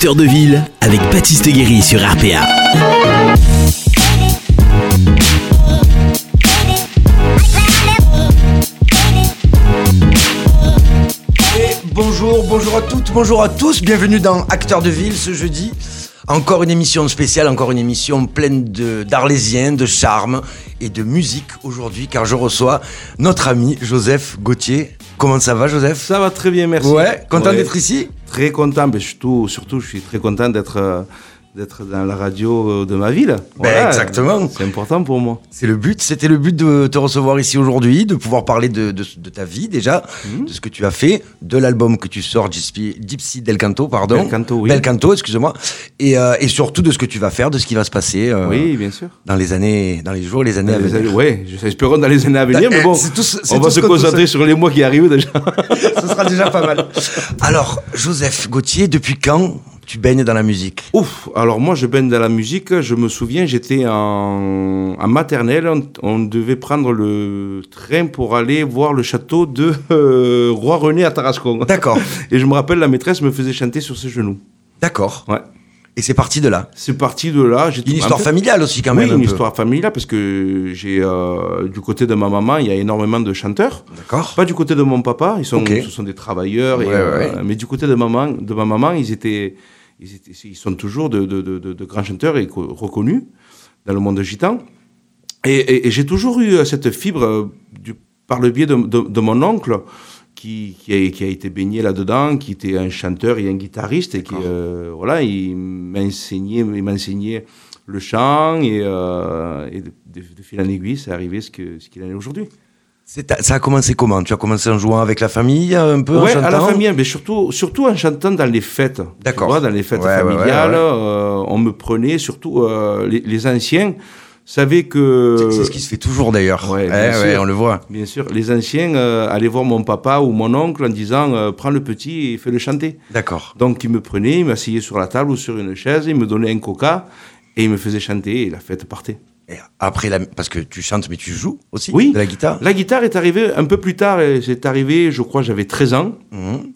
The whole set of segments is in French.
Acteur de ville avec Baptiste Guéry sur RPA. Et bonjour, bonjour à toutes, bonjour à tous, bienvenue dans Acteur de Ville ce jeudi. Encore une émission spéciale, encore une émission pleine de- d'arlésiens, de charme et de musique aujourd'hui, car je reçois notre ami Joseph Gauthier. Comment ça va, Joseph? Ça va très bien, merci. Ouais, content Ouais. d'être ici? Très content, mais surtout, je suis très content d'être euh, d'être dans la radio euh, de ma ville. Ben, exactement. C'est important pour moi. C'est le but, c'était le but de te recevoir ici aujourd'hui, de pouvoir parler de, de- de ta vie déjà, Mhm. de ce que tu as fait, de l'album que tu sors, Gypsy, Gypsy Del Canto, pardon. Bel Canto, oui. Bel Canto, excuse-moi. Et, euh, et surtout de ce que tu vas faire, de ce qui va se passer euh, Oui, bien sûr. dans les années, dans les jours, les années à venir. ouais, j'espère dans les années à venir, mais Eh, bon, c'est tout on va se concentrer sur les mois qui arrivent déjà. Ce sera déjà pas mal. Alors, Joseph Gauthier, depuis quand tu baignes dans la musique Ouf, alors moi je baigne dans la musique, je me souviens, j'étais en, en maternelle, on, on devait prendre le train pour aller voir le château de euh, Roi René à Tarascon. D'accord, Et je me rappelle, la maîtresse me faisait chanter sur ses genoux. d'accord. Ouais. Et c'est parti de là. C'est parti de là. j'ai Une histoire familiale aussi quand Oui, même. un une peu. histoire familiale parce que j'ai euh, du côté de ma maman, il y a énormément de chanteurs. D'accord. Pas du côté de mon papa, ils sont, ce sont des travailleurs. et, Ouais, euh, ouais. mais du côté de maman, de ma maman, ils étaient, ils étaient, ils sont toujours de, de, de, de- de grands chanteurs et co- reconnus dans le monde gitan. Et, et- et j'ai toujours eu euh, cette fibre euh, du- par le biais de, mon oncle qui, qui, a, qui a été baigné là-dedans, qui était un chanteur et un guitariste et qui, euh, voilà, il m'a enseigné, il m'a enseigné le chant et, euh, et de, de- de fil en aiguille, c'est arrivé ce que ce qu'il en est aujourd'hui. Ça a commencé comment? Tu as commencé en jouant avec la famille un peu en Ouais, à la famille, mais surtout, surtout en chantant dans les fêtes. D'accord. Dans les fêtes Ouais, familiales, ouais. euh, on me prenait, surtout euh, les, les anciens savaient que. C'est- ce qui se fait toujours d'ailleurs. Sûr. on le voit. Bien sûr, les anciens euh, allaient voir mon papa ou mon oncle en disant euh, prends le petit et fais-le chanter. D'accord. Donc il me prenait, il m'asseyait sur la table ou sur une chaise, il me donnait un coca et il me faisait chanter et la fête partait. Et après, la... parce que tu chantes, mais tu joues aussi Oui. de la guitare. La guitare est arrivée un peu plus tard, c'est arrivé, je crois, j'avais 13 ans. Mhm.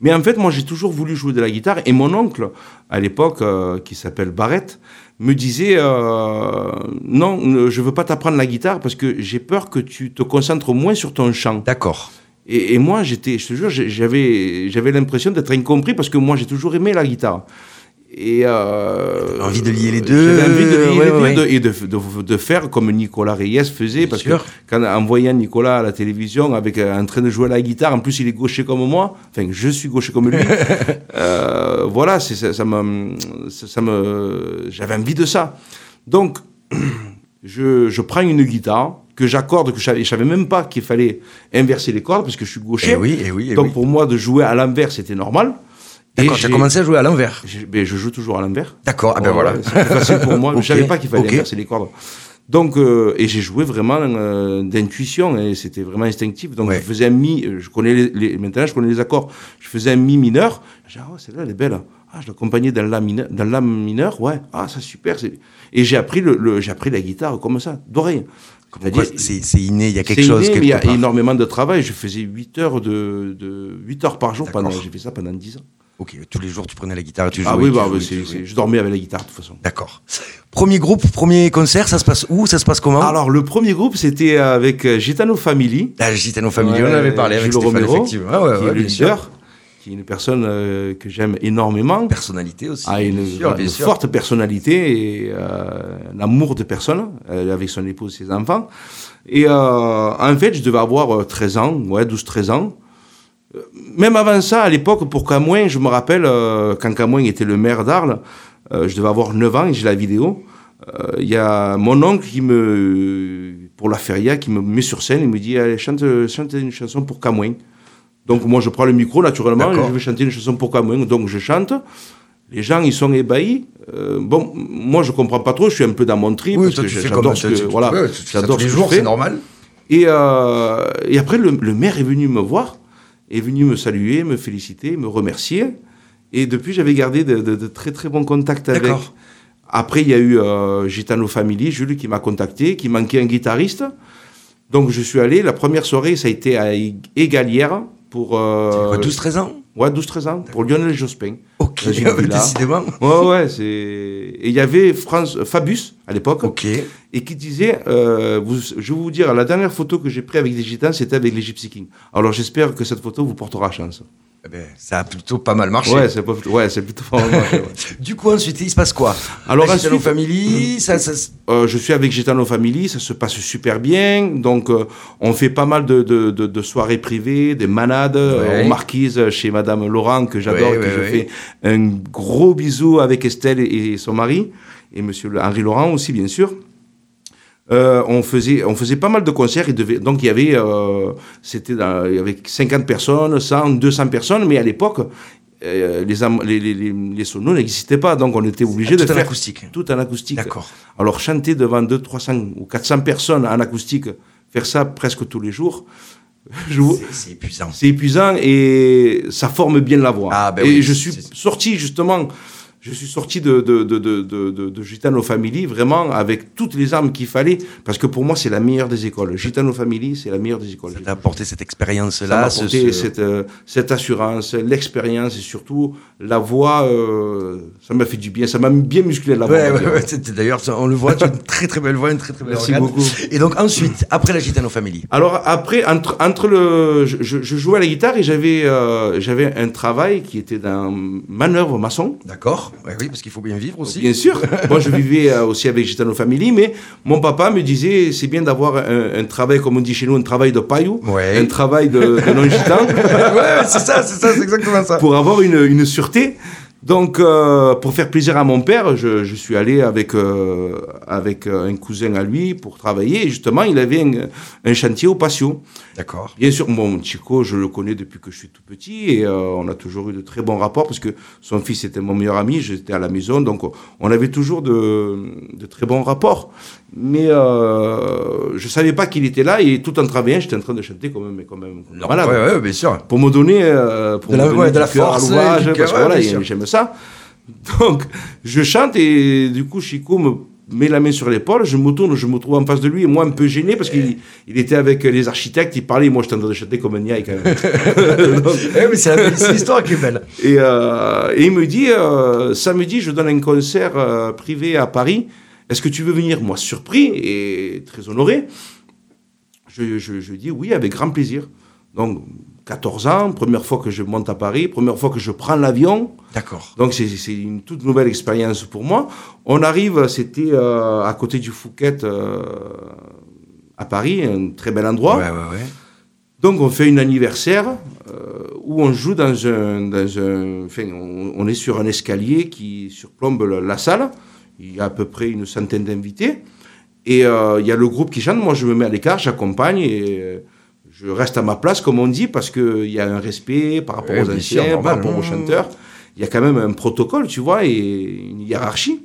Mais en fait, moi, j'ai toujours voulu jouer de la guitare. Et mon oncle, à l'époque, euh, qui s'appelle Barrett, me disait euh, Non, ne- je veux pas t'apprendre la guitare parce que j'ai peur que tu te concentres moins sur ton chant. D'accord. Et, et moi, j'étais, je te jure, j'avais, j'avais l'impression d'être incompris parce que moi, j'ai toujours aimé la guitare. Et euh, envie de lier les deux, J'avais envie de lier ouais, les deux ouais. et de, de, de faire comme Nicolas Reyes faisait. Bien parce sûr. que quand, en voyant Nicolas à la télévision avec, euh, en train de jouer à la guitare, en plus il est gaucher comme moi, enfin je suis gaucher comme lui, euh, voilà, ça, ça, me, ça, ça me, j'avais envie de ça. Donc, je, je prends une guitare que j'accorde, que je savais, je savais même pas qu'il fallait inverser les cordes parce que je suis gaucher. Eh oui, eh oui, eh Donc oui. pour moi, de jouer à l'envers, c'était normal. D'accord, j'ai- commencé à jouer à l'envers. j'ai- ben, je joue toujours à l'envers. D'accord, ah ben Ouais, voilà. C'est facile pour moi. Ok, Je savais pas qu'il fallait ok. inverser les cordes. Donc, euh, et j'ai joué vraiment euh, d'intuition et c'était vraiment instinctif. Donc, Ouais. je faisais un mi. euh, Je connais les, les- maintenant, je connais les accords. Je faisais un mi mineur. J'ai dit, ah, ouais, celle-là, elle est belle. Ah, je l'accompagnais dans la mineur, dans la mineur. Ouais. Ah, ça super. Et j'ai appris le, le- j'ai appris la guitare comme ça, d'oreille. C'est inné, il y a quelque chose. inné, mais il y a part. énormément de travail. Je faisais 8 heures de, de 8 heures par jour pendant. J'ai fait ça pendant 10 ans. Ok, tous les jours tu prenais la guitare et tu jouais. Ah oui, bah, jouais, je dormais avec la guitare de toute façon. D'accord. Premier groupe, premier concert, ça se passe où? Ça se passe comment? Alors, le premier groupe, c'était avec euh, Gitano Family. La Gitano Family, Ouais, on en avait parlé avec Jules Stéphane, Romero, effectivement. Ah ouais, qui ouais, est le leader, qui est une personne euh, que j'aime énormément. Personnalité aussi. a une, bien sûr, une sûr. forte personnalité et euh, un amour de personne, euh, avec son épouse et ses enfants. Et en fait, je devais avoir euh, 13 ans, ouais, 12-13 ans. Euh, Même avant ça, à l'époque, pour Camouin, je me rappelle, euh, quand Camouin était le maire d'Arles, euh, je devais avoir 9 ans et j'ai la vidéo. Euh, Il y a mon oncle qui me, pour la feria, qui me met sur scène et me dit Allez, chante, chante une chanson pour Camouin. Donc moi, je prends le micro naturellement et je vais chanter une chanson pour Camouin. Donc je chante. Les gens, ils sont ébahis. Euh, bon, moi, je comprends pas trop. Je suis un peu dans mon trip Oui, parce toi, que tu fais j'adore ce que voilà, j'adore tous les jours, c'est normal. Et, euh, et après, le, le maire est venu me voir, est venu me saluer, me féliciter, me remercier. Et depuis, j'avais gardé de, de- de très très bons contacts avec. Après, il y a eu euh, Gitano Family, Jules qui m'a contacté, qui manquait un guitariste. Donc je suis allé. La première soirée, ça a été à Égalière pour. euh, Quoi, 12-13 ans? Ouais, 12-13 ans, pour Lionel Jospin. Ok, villa. décidément. Ouais, ouais, c'est. Et il y avait France, euh, Fabius à l'époque, Ok. et qui disait euh, vous, Je vais vous dire, la dernière photo que j'ai prise avec des gitans, c'était avec les Gypsy Kings. Alors j'espère que cette photo vous portera chance. Eh ben, ça a plutôt pas mal marché. Ouais, c'est pas- ouais, c'est plutôt pas mal marché, ouais. Du coup, ensuite, il se passe quoi? Alors La Gitano ensuite- Family, ça, ça, Euh, je suis avec Gitano Family, ça se passe super bien. Donc, euh, on fait pas mal de, de, de, de soirées privées, des manades Ouais. euh, aux marquises chez Madame Laurent, que j'adore, et que je fais un gros bisou avec Estelle et, et son mari, et Monsieur Henri Laurent aussi, bien sûr. Euh, on faisait on faisait pas mal de concerts devait, donc il y avait euh, c'était dans- il y avait 50 personnes 100 200 personnes mais à l'époque euh, les, am- les, les, les, sonos n'existaient pas donc on était obligé tout de en faire acoustique. tout en acoustique D'accord. alors chanter devant 200, 300 ou 400 personnes en acoustique, faire ça presque tous les jours, je vous- C'est- C'est épuisant. c'est épuisant et ça forme bien la voix. Ah, ben et oui, je suis c'est- sorti justement, je suis sorti de, de, de, de, de, de- de Gitano Family vraiment avec toutes les armes qu'il fallait parce que pour moi c'est la meilleure des écoles. Gitano Family c'est la meilleure des écoles. Ça t'a apporté cette expérience-là. apporté ce- cette, euh, cette assurance, l'expérience et surtout la voix, euh, ça m'a fait du bien, ça m'a bien musclé la voix. Ouais, D'ailleurs, on le voit, tu as une très très belle voix, une très très belle Merci organe. beaucoup. Et donc ensuite, après la Gitano Family. Alors après, entre, entre le, je, jouais à la guitare et j'avais euh, j'avais un travail qui était dans manœuvre maçon. D'accord. Ouais, oui, parce qu'il faut bien vivre aussi. Bien sûr. Moi, je vivais euh, aussi avec Gitano Family, mais mon papa me disait c'est bien d'avoir un, un travail, comme on dit chez nous, un travail de paillou, Ouais. un travail de, de non-gitan, ouais, c'est ça, c'est ça, c'est exactement ça. pour avoir une, une sûreté. Donc, euh, pour faire plaisir à mon père, je, je suis allé avec, euh, avec euh, un cousin à lui pour travailler. Et justement, il avait un, un chantier au patio. D'accord. Bien sûr, mon Chico, je le connais depuis que je suis tout petit et euh, on a toujours eu de très bons rapports parce que son fils était mon meilleur ami, j'étais à la maison, donc on avait toujours de, de très bons rapports. Mais euh, je savais pas qu'il était là et tout en travaillant, j'étais en train de chanter comme un, comme un, comme un Non, malade. ouais, ouais, bien sûr. Pour me donner, euh, pour De me la- donner ouais, de la force, l'ouvrage, parce que voilà, j'aime ça. Donc, je chante et du coup, Chico me met la main sur l'épaule, je me tourne, je me trouve en face de lui, et moi un peu gêné parce qu'il il était avec les architectes, il parlait, moi j'étais en train de chanter comme un niaï quand même. Donc, Eh, mais c'est la- c'est l'histoire qui est belle. et, euh, et il me dit, samedi, je donne un concert privé à Paris, est-ce que tu veux venir Moi, surpris et très honoré, je, je, je dis oui, avec grand plaisir. Donc, 14 ans, première fois que je monte à Paris, première fois que je prends l'avion. D'accord. Donc c'est une toute nouvelle expérience pour moi. On arrive, c'était euh, à côté du Fouquet euh, à Paris, un très bel endroit. Ouais, ouais, ouais. Donc on fait un anniversaire euh, où on joue dans un, dans un, enfin on, on est sur un escalier qui surplombe la, la salle. Il y a à peu près une centaine d'invités et euh, il y a le groupe qui chante. Moi je me mets à l'écart, j'accompagne et euh, je reste à ma place comme on dit parce que il y a un respect par rapport Ouais, aux anciens, sûr, par rapport aux chanteurs. Il y a quand même un protocole, tu vois, et une hiérarchie.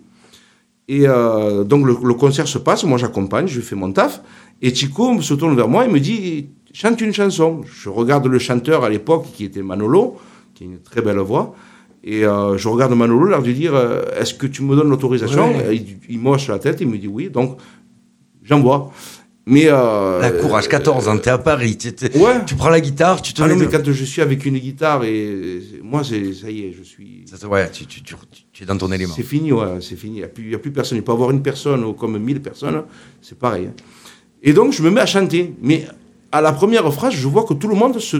Et euh, donc le, le concert se passe, moi j'accompagne, je fais mon taf, et Chico se tourne vers moi et me dit chante une chanson. Je regarde le chanteur à l'époque qui était Manolo, qui a une très belle voix, et euh, je regarde Manolo leur lui dire euh, est-ce que tu me donnes l'autorisation Ouais. Il, il moche la tête, il me dit oui, donc j'envoie. Mais euh, La courage, 14 ans, t'es à Paris. Ouais. Tu prends la guitare, tu te Ah non, mais quand je suis avec une guitare et moi ça y est, je suis Ça, Ouais, tu, tu, tu, tu es dans ton élément. C'est fini, ouais, c'est fini. Il n'y a, a plus personne. Il peut y avoir une personne ou comme mille personnes, c'est pareil. hein. Et donc, je me mets à chanter. Mais à la première phrase, je vois que tout le monde se,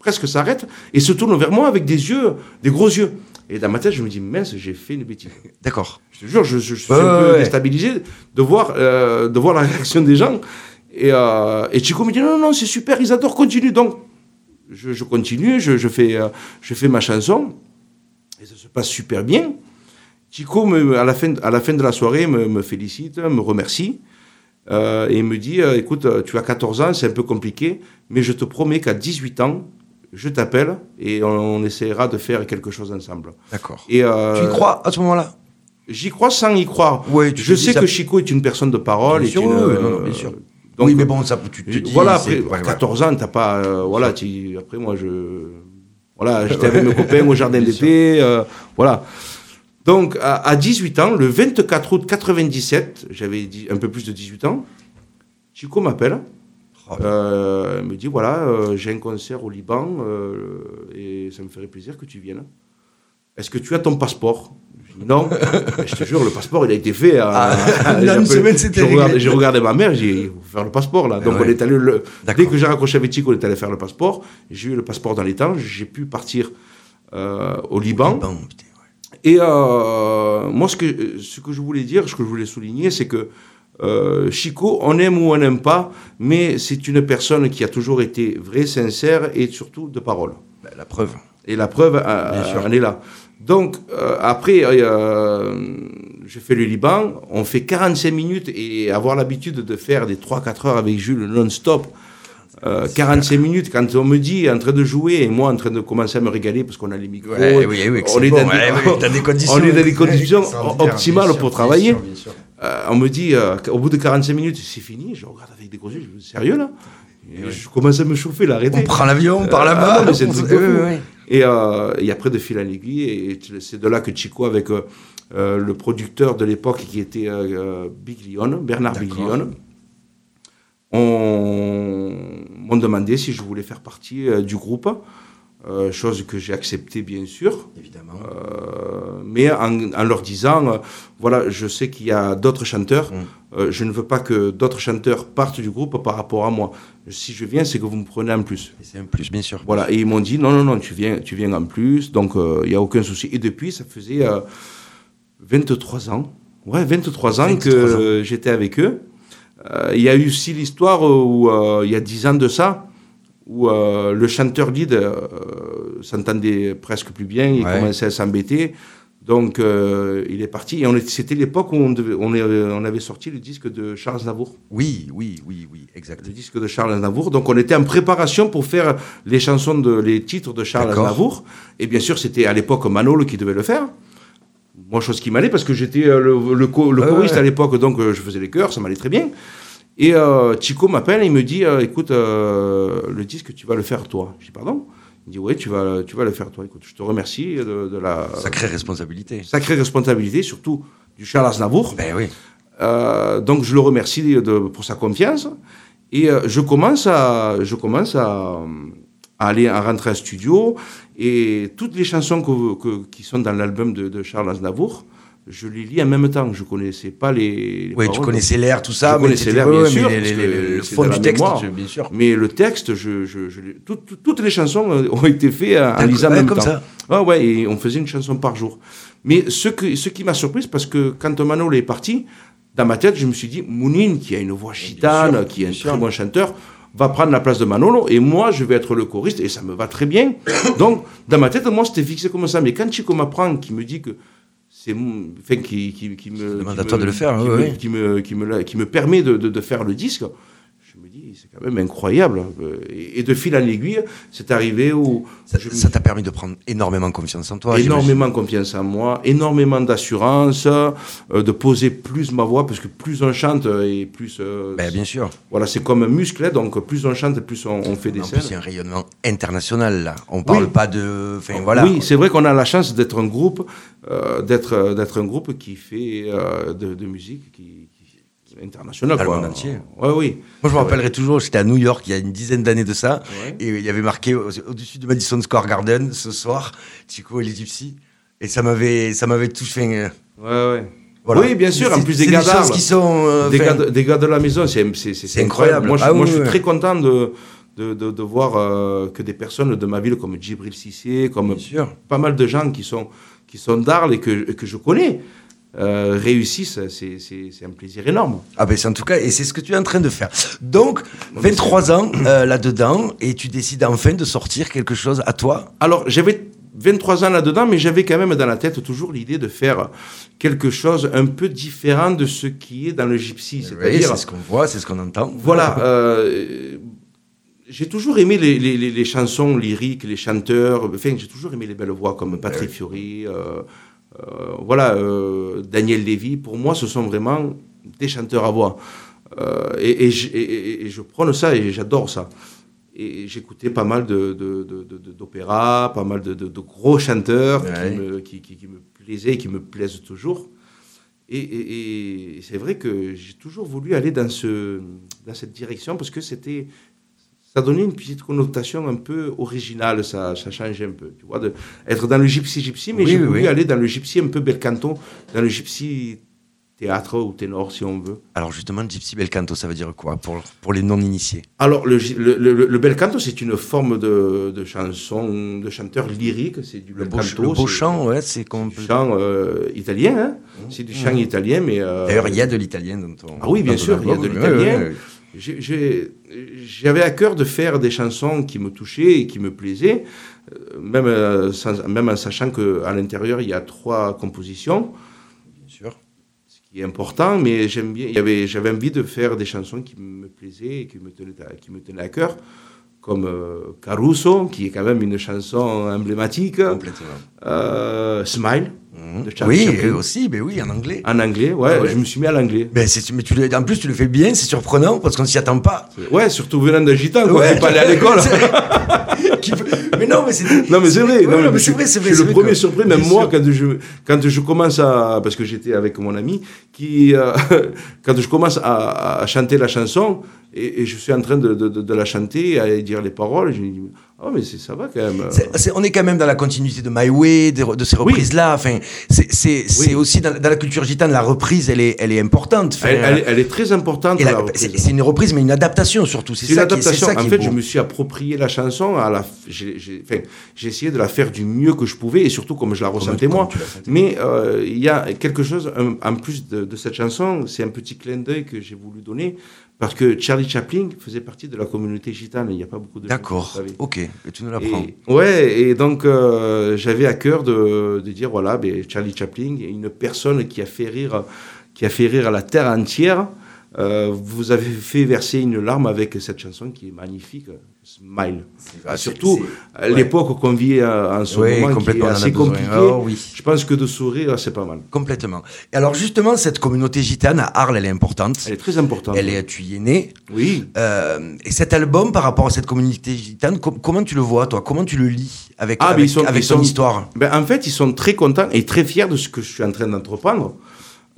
presque s'arrête et se tourne vers moi avec des yeux, des gros yeux. Et dans ma tête, je me dis, mince, j'ai fait une bêtise. D'accord. Je te jure, je, je- je suis Ouais, un peu ouais, déstabilisé de voir, euh, de voir la réaction des gens. Et, euh, et Chico me dit, non, non, c'est super, ils adorent, continue. Donc, je, je continue, je, fais, euh, je fais ma chanson. Et ça se passe super bien. Chico, me, à, la fin, à la fin de la soirée, me, me félicite, me remercie. et il me dit, écoute, tu as 14 ans, c'est un peu compliqué, mais je te promets qu'à 18 ans, je t'appelle et on, on essaiera de faire quelque chose ensemble. D'accord. Et, euh, Tu y crois à ce moment-là? J'y crois sans y croire. Ouais, je sais ça- que Chico est une personne de parole. Bien sûr, une, euh, non, non, bien sûr. donc, oui, mais bon, ça, tu te dis. voilà, après, ouais, à ouais. 14 ans, t'as pas. euh, voilà, tu- après, moi, je. Voilà, j'étais avec mes copains au jardin d'été. euh, voilà. Donc, à, à 18 ans, le 24 août 97, j'avais un peu plus de 18 ans, Chico m'appelle. Oh. Euh, elle me dit voilà, euh, j'ai un concert au Liban euh, et ça me ferait plaisir que tu viennes. Est-ce que tu as ton passeport? Je dis non. Je te jure, le passeport, il a été fait. à- Ah, à- dans une semaine, c'était j'ai regardé- réglé. J'ai regardé ma mère, j'ai dit il faut faire le passeport là. Donc ouais. on est allé le, dès que j'ai raccroché avec Chico, on est allé faire le passeport. J'ai eu le passeport dans les temps. J'ai pu partir au Liban. Liban, putain, ouais. Et moi, ce que, ce que je voulais dire, ce que je voulais souligner, c'est que euh, Chico, on aime ou on n'aime pas, mais c'est une personne qui a toujours été vraie, sincère et surtout de parole. Ben, la preuve. Et la preuve, euh, Bien sûr. elle est là. Donc, euh, après, euh, je fais le Liban, on fait 45 minutes et avoir l'habitude de faire des 3-4 heures avec Jules non-stop. euh, 45 minutes, quand on me dit en train de jouer et moi en train de commencer à me régaler parce qu'on a les micros, Ouais, oui, oui, on, est bon, des, ouais, on est dans des conditions optimales bien sûr, pour bien travailler. sûr, bien sûr. Euh, on me dit, euh, au bout de 45 minutes, c'est fini. Je regarde avec des gros yeux, je dis, sérieux là? Et Je commence à me chauffer là, arrêtez. On prend l'avion, on part Euh, là-bas. ah, mais c'est un on- truc de ouais, fou. ouais, ouais. Et, euh, et après, de fil en aiguille, et c'est de là que Chico, avec le producteur de l'époque qui était Big Lion, Bernard Big D'accord. Lion, on m'ont demandé si je voulais faire partie euh, du groupe, euh, chose que j'ai acceptée bien sûr. Évidemment. Euh, mais en, en leur disant, euh, voilà, je sais qu'il y a d'autres chanteurs, Mm. je ne veux pas que d'autres chanteurs partent du groupe par rapport à moi. Si je viens, c'est que vous me prenez en plus. C'est un plus, bien sûr. Voilà, et ils m'ont dit, non, non, non, tu viens, tu viens en plus, donc il n'y a aucun souci. Et depuis, ça faisait euh, 23 ans, ouais, 23 ans 23 que j'étais avec eux. Il y a eu aussi l'histoire où, il y a 10 ans de ça, où euh, le chanteur lead euh, s'entendait presque plus bien, il Ouais. commençait à s'embêter. Donc, euh, il est parti. Et c'était l'époque où on, devait- on, avait sorti le disque de Charles Navour. Oui, oui, oui, oui, exact. Le disque de Charles Navour. Donc, on était en préparation pour faire les chansons, de, les titres de Charles. Navour. Et bien sûr, c'était à l'époque Manolo qui devait le faire. Moi, chose qui m'allait parce que j'étais le, le, co- le Ouais, choriste ouais. à l'époque, donc je faisais les chœurs, ça m'allait très bien. Et euh, Chico m'appelle et il me dit euh, Écoute, euh, le disque, tu vas le faire toi. Je dis Pardon? Il me dit Oui, tu vas, tu vas le faire toi. Écoute, je te remercie de, de la Sacrée responsabilité. sacrée responsabilité, surtout du Charles Aznavour. Ben oui. Euh, donc je le remercie de- pour sa confiance et je commence à je commence à, à aller à rentrer en studio et toutes les chansons que- que- qui sont dans l'album de, de Charles Aznavour je les lis en même temps je connaissais pas les, les Oui, tu connaissais l'air, tout ça. Je mais connaissais l'air, bien sûr, mais les- le fond du texte, mémoire. bien sûr. mais le texte je, je, je l'ai- tout- tout- toutes les chansons euh, ont été faites en lisant en ouais, même comme temps ça. ah ouais, et on faisait une chanson par jour. Mais ce, que, ce qui m'a surprise, parce que quand Manolo est parti, dans ma tête, je me suis dit, Mounine, qui a une voix gitane, sûr, qui est un sûr. très bon chanteur, va prendre la place de Manolo, et moi, je vais être le choriste, et ça me va très bien. Donc, dans ma tête, moi, c'était fixé comme ça. Mais quand Chico m'apprend, qui me dit que c'est mon- enfin, qui, qui, qui me demande à toi me- de le faire, qui ouais, me- qui me qui me qui me permet de, de, de faire le disque je me dis c'est quand même incroyable et, de fil en aiguille c'est arrivé où Ça t'a permis de prendre énormément confiance en toi. énormément confiance en moi, énormément d'assurance, euh, de poser plus ma voix, parce que plus on chante et plus... euh. Ben, bien sûr. Voilà, c'est comme un muscle, hein, donc plus on chante, plus on, on fait des En plus, il y scènes. a un rayonnement international, là. On parle pas de. Enfin, voilà. Oui, c'est vrai qu'on a la chance d'être un groupe, euh, d'être d'être un groupe qui fait de, de musique qui, internationale. Dans le monde entier. Ouais, oui. Moi, je me rappellerai toujours, j'étais à New York il y a une dizaine d'années de ça, Ouais. et il y avait marqué au- au-dessus de Madison Square Garden ce soir, Chico et les Gypsies. Et ça m'avait, ça m'avait tout fait. euh, Ouais, ouais. voilà. Oui, bien sûr, en plus des gars qui sont. euh, des, gars de, des gars de la maison, c'est incroyable. Moi, je, Ah moi, oui, je suis très content de, de, de, de voir euh, que des personnes de ma ville comme Djibril Cissé, comme Bien sûr. pas mal de gens qui sont, qui sont d'Arles et que, et que je connais euh, réussissent, c'est un plaisir énorme. Ah ben c'est en tout cas, et c'est ce que tu es en train de faire. Donc, 23 ans euh, là-dedans, et tu décides enfin de sortir quelque chose à toi? Alors, j'avais 23 ans là-dedans, mais j'avais quand même dans la tête toujours l'idée de faire quelque chose un peu différent de ce qui est dans le gypsy. Oui, c'est ce qu'on voit, c'est ce qu'on entend. Voilà. euh, j'ai toujours aimé les, les- chansons lyriques, les chanteurs. Enfin, j'ai toujours aimé les belles voix comme Patrick Fiori. euh, voilà, euh, Daniel Lévy. Pour moi, ce sont vraiment des chanteurs à voix. Euh, et, et je- et- et- et je prône ça et j'adore ça. Et j'écoutais pas mal de, de- de- pas mal de, gros chanteurs Ouais. qui, me, qui, qui- qui me plaisaient et qui me plaisent toujours. Et c'est vrai que j'ai toujours voulu aller dans, ce, dans cette direction parce que c'était, ça donnait une petite connotation un peu originale, ça, ça changeait un peu. Tu vois, de, être dans le gypsy gypsy, mais Oui, j'ai oui, voulu oui. aller dans le gypsy un peu bel canton, dans le gypsy théâtre ou ténor si on veut. Alors justement, Gypsy Bel Canto, ça veut dire quoi pour, pour les non-initiés? Alors, le, le, le- le bel canto, c'est une forme de, de chanson, de chanteur lyrique, c'est du Le bel beau, canto. le beau chant, ouais, c'est comme... du chant euh, italien, hein. c'est du chant italien, mais... euh, D'ailleurs, il y a de l'italien dans ton... Ah oui, bien sûr, il y a de l'italien. ouais, ouais. J'avais à cœur de faire des chansons qui me touchaient et qui me plaisaient, euh, même, euh, sans- même en sachant qu'à l'intérieur, il y a trois compositions, Bien sûr. ce qui est important, mais j'aime bien, j'avais envie de faire des chansons qui me plaisaient et qui me tenaient à, qui me tenaient à cœur, comme euh, Caruso, qui est quand même une chanson emblématique, Complètement. euh, Smile, De Charlie Oui, Chaplin. aussi, mais oui, en anglais. en anglais, ouais, Ah ouais. je me suis mis à l'anglais. Ben, c'est- mais tu le- en plus, tu le fais bien, c'est surprenant parce qu'on s'y attend pas. Ouais, surtout venant d'un gitan, quoi, Ouais. pas aller à l'école. Mais non, mais c'est. Non mais c'est vrai, Ouais, non, non, mais je- c'est vrai, c'est vrai. Je suis le premier surpris, même moi, sûr. quand je, quand je commence à. Parce que j'étais avec mon ami, qui, euh, quand je commence à, à chanter la chanson, et, et je suis en train de, de, de- de la chanter, à dire les paroles, je me dis, oh, mais ça va quand même. C'est- on est quand même dans la continuité de My Way, de, de ces Oui. reprises-là. Enfin, c'est Oui. aussi dans, dans la culture gitane, la reprise, elle est, elle est importante. Enfin, Elle, elle- elle est très importante. c'est une reprise, mais une adaptation surtout. C'est une ça, qui, est- c'est adaptation. ça qui En est fait, beau. je me suis approprié la chanson. À la, f- j'ai, enfin, essayé de la faire du mieux que je pouvais, et surtout comme je la ressentais moi. Mais euh, il y a quelque chose en plus de, de cette chanson. C'est un petit clin d'œil que j'ai voulu donner parce que Charlie Chaplin faisait partie de la communauté gitane. Il n'y a pas beaucoup de D'accord. Ok. Et tu nous l'apprends. Ouais, et donc euh, j'avais à cœur de, de dire voilà, ben, Charlie Chaplin est une personne qui a fait rire, qui a fait rire la terre entière. Euh, vous avez fait verser une larme avec cette chanson qui est magnifique, Smile. Ah, Surtout ouais. l'époque qu'on vit euh, en ce Oui, moment qui est assez besoin. compliqué. Oh, oui. Je pense que de sourire, c'est pas mal. Complètement. Et alors justement, cette communauté gitane à Arles, elle est importante. Elle est très importante. Elle est, tu y es né. Oui. Euh, et cet album, par rapport à cette communauté gitane, com- comment tu le vois, toi? Comment tu le lis avec, Ah, mais avec, ils sont- avec ils son sont- histoire? Ben, en fait, ils sont très contents et très fiers de ce que je suis en train d'entreprendre.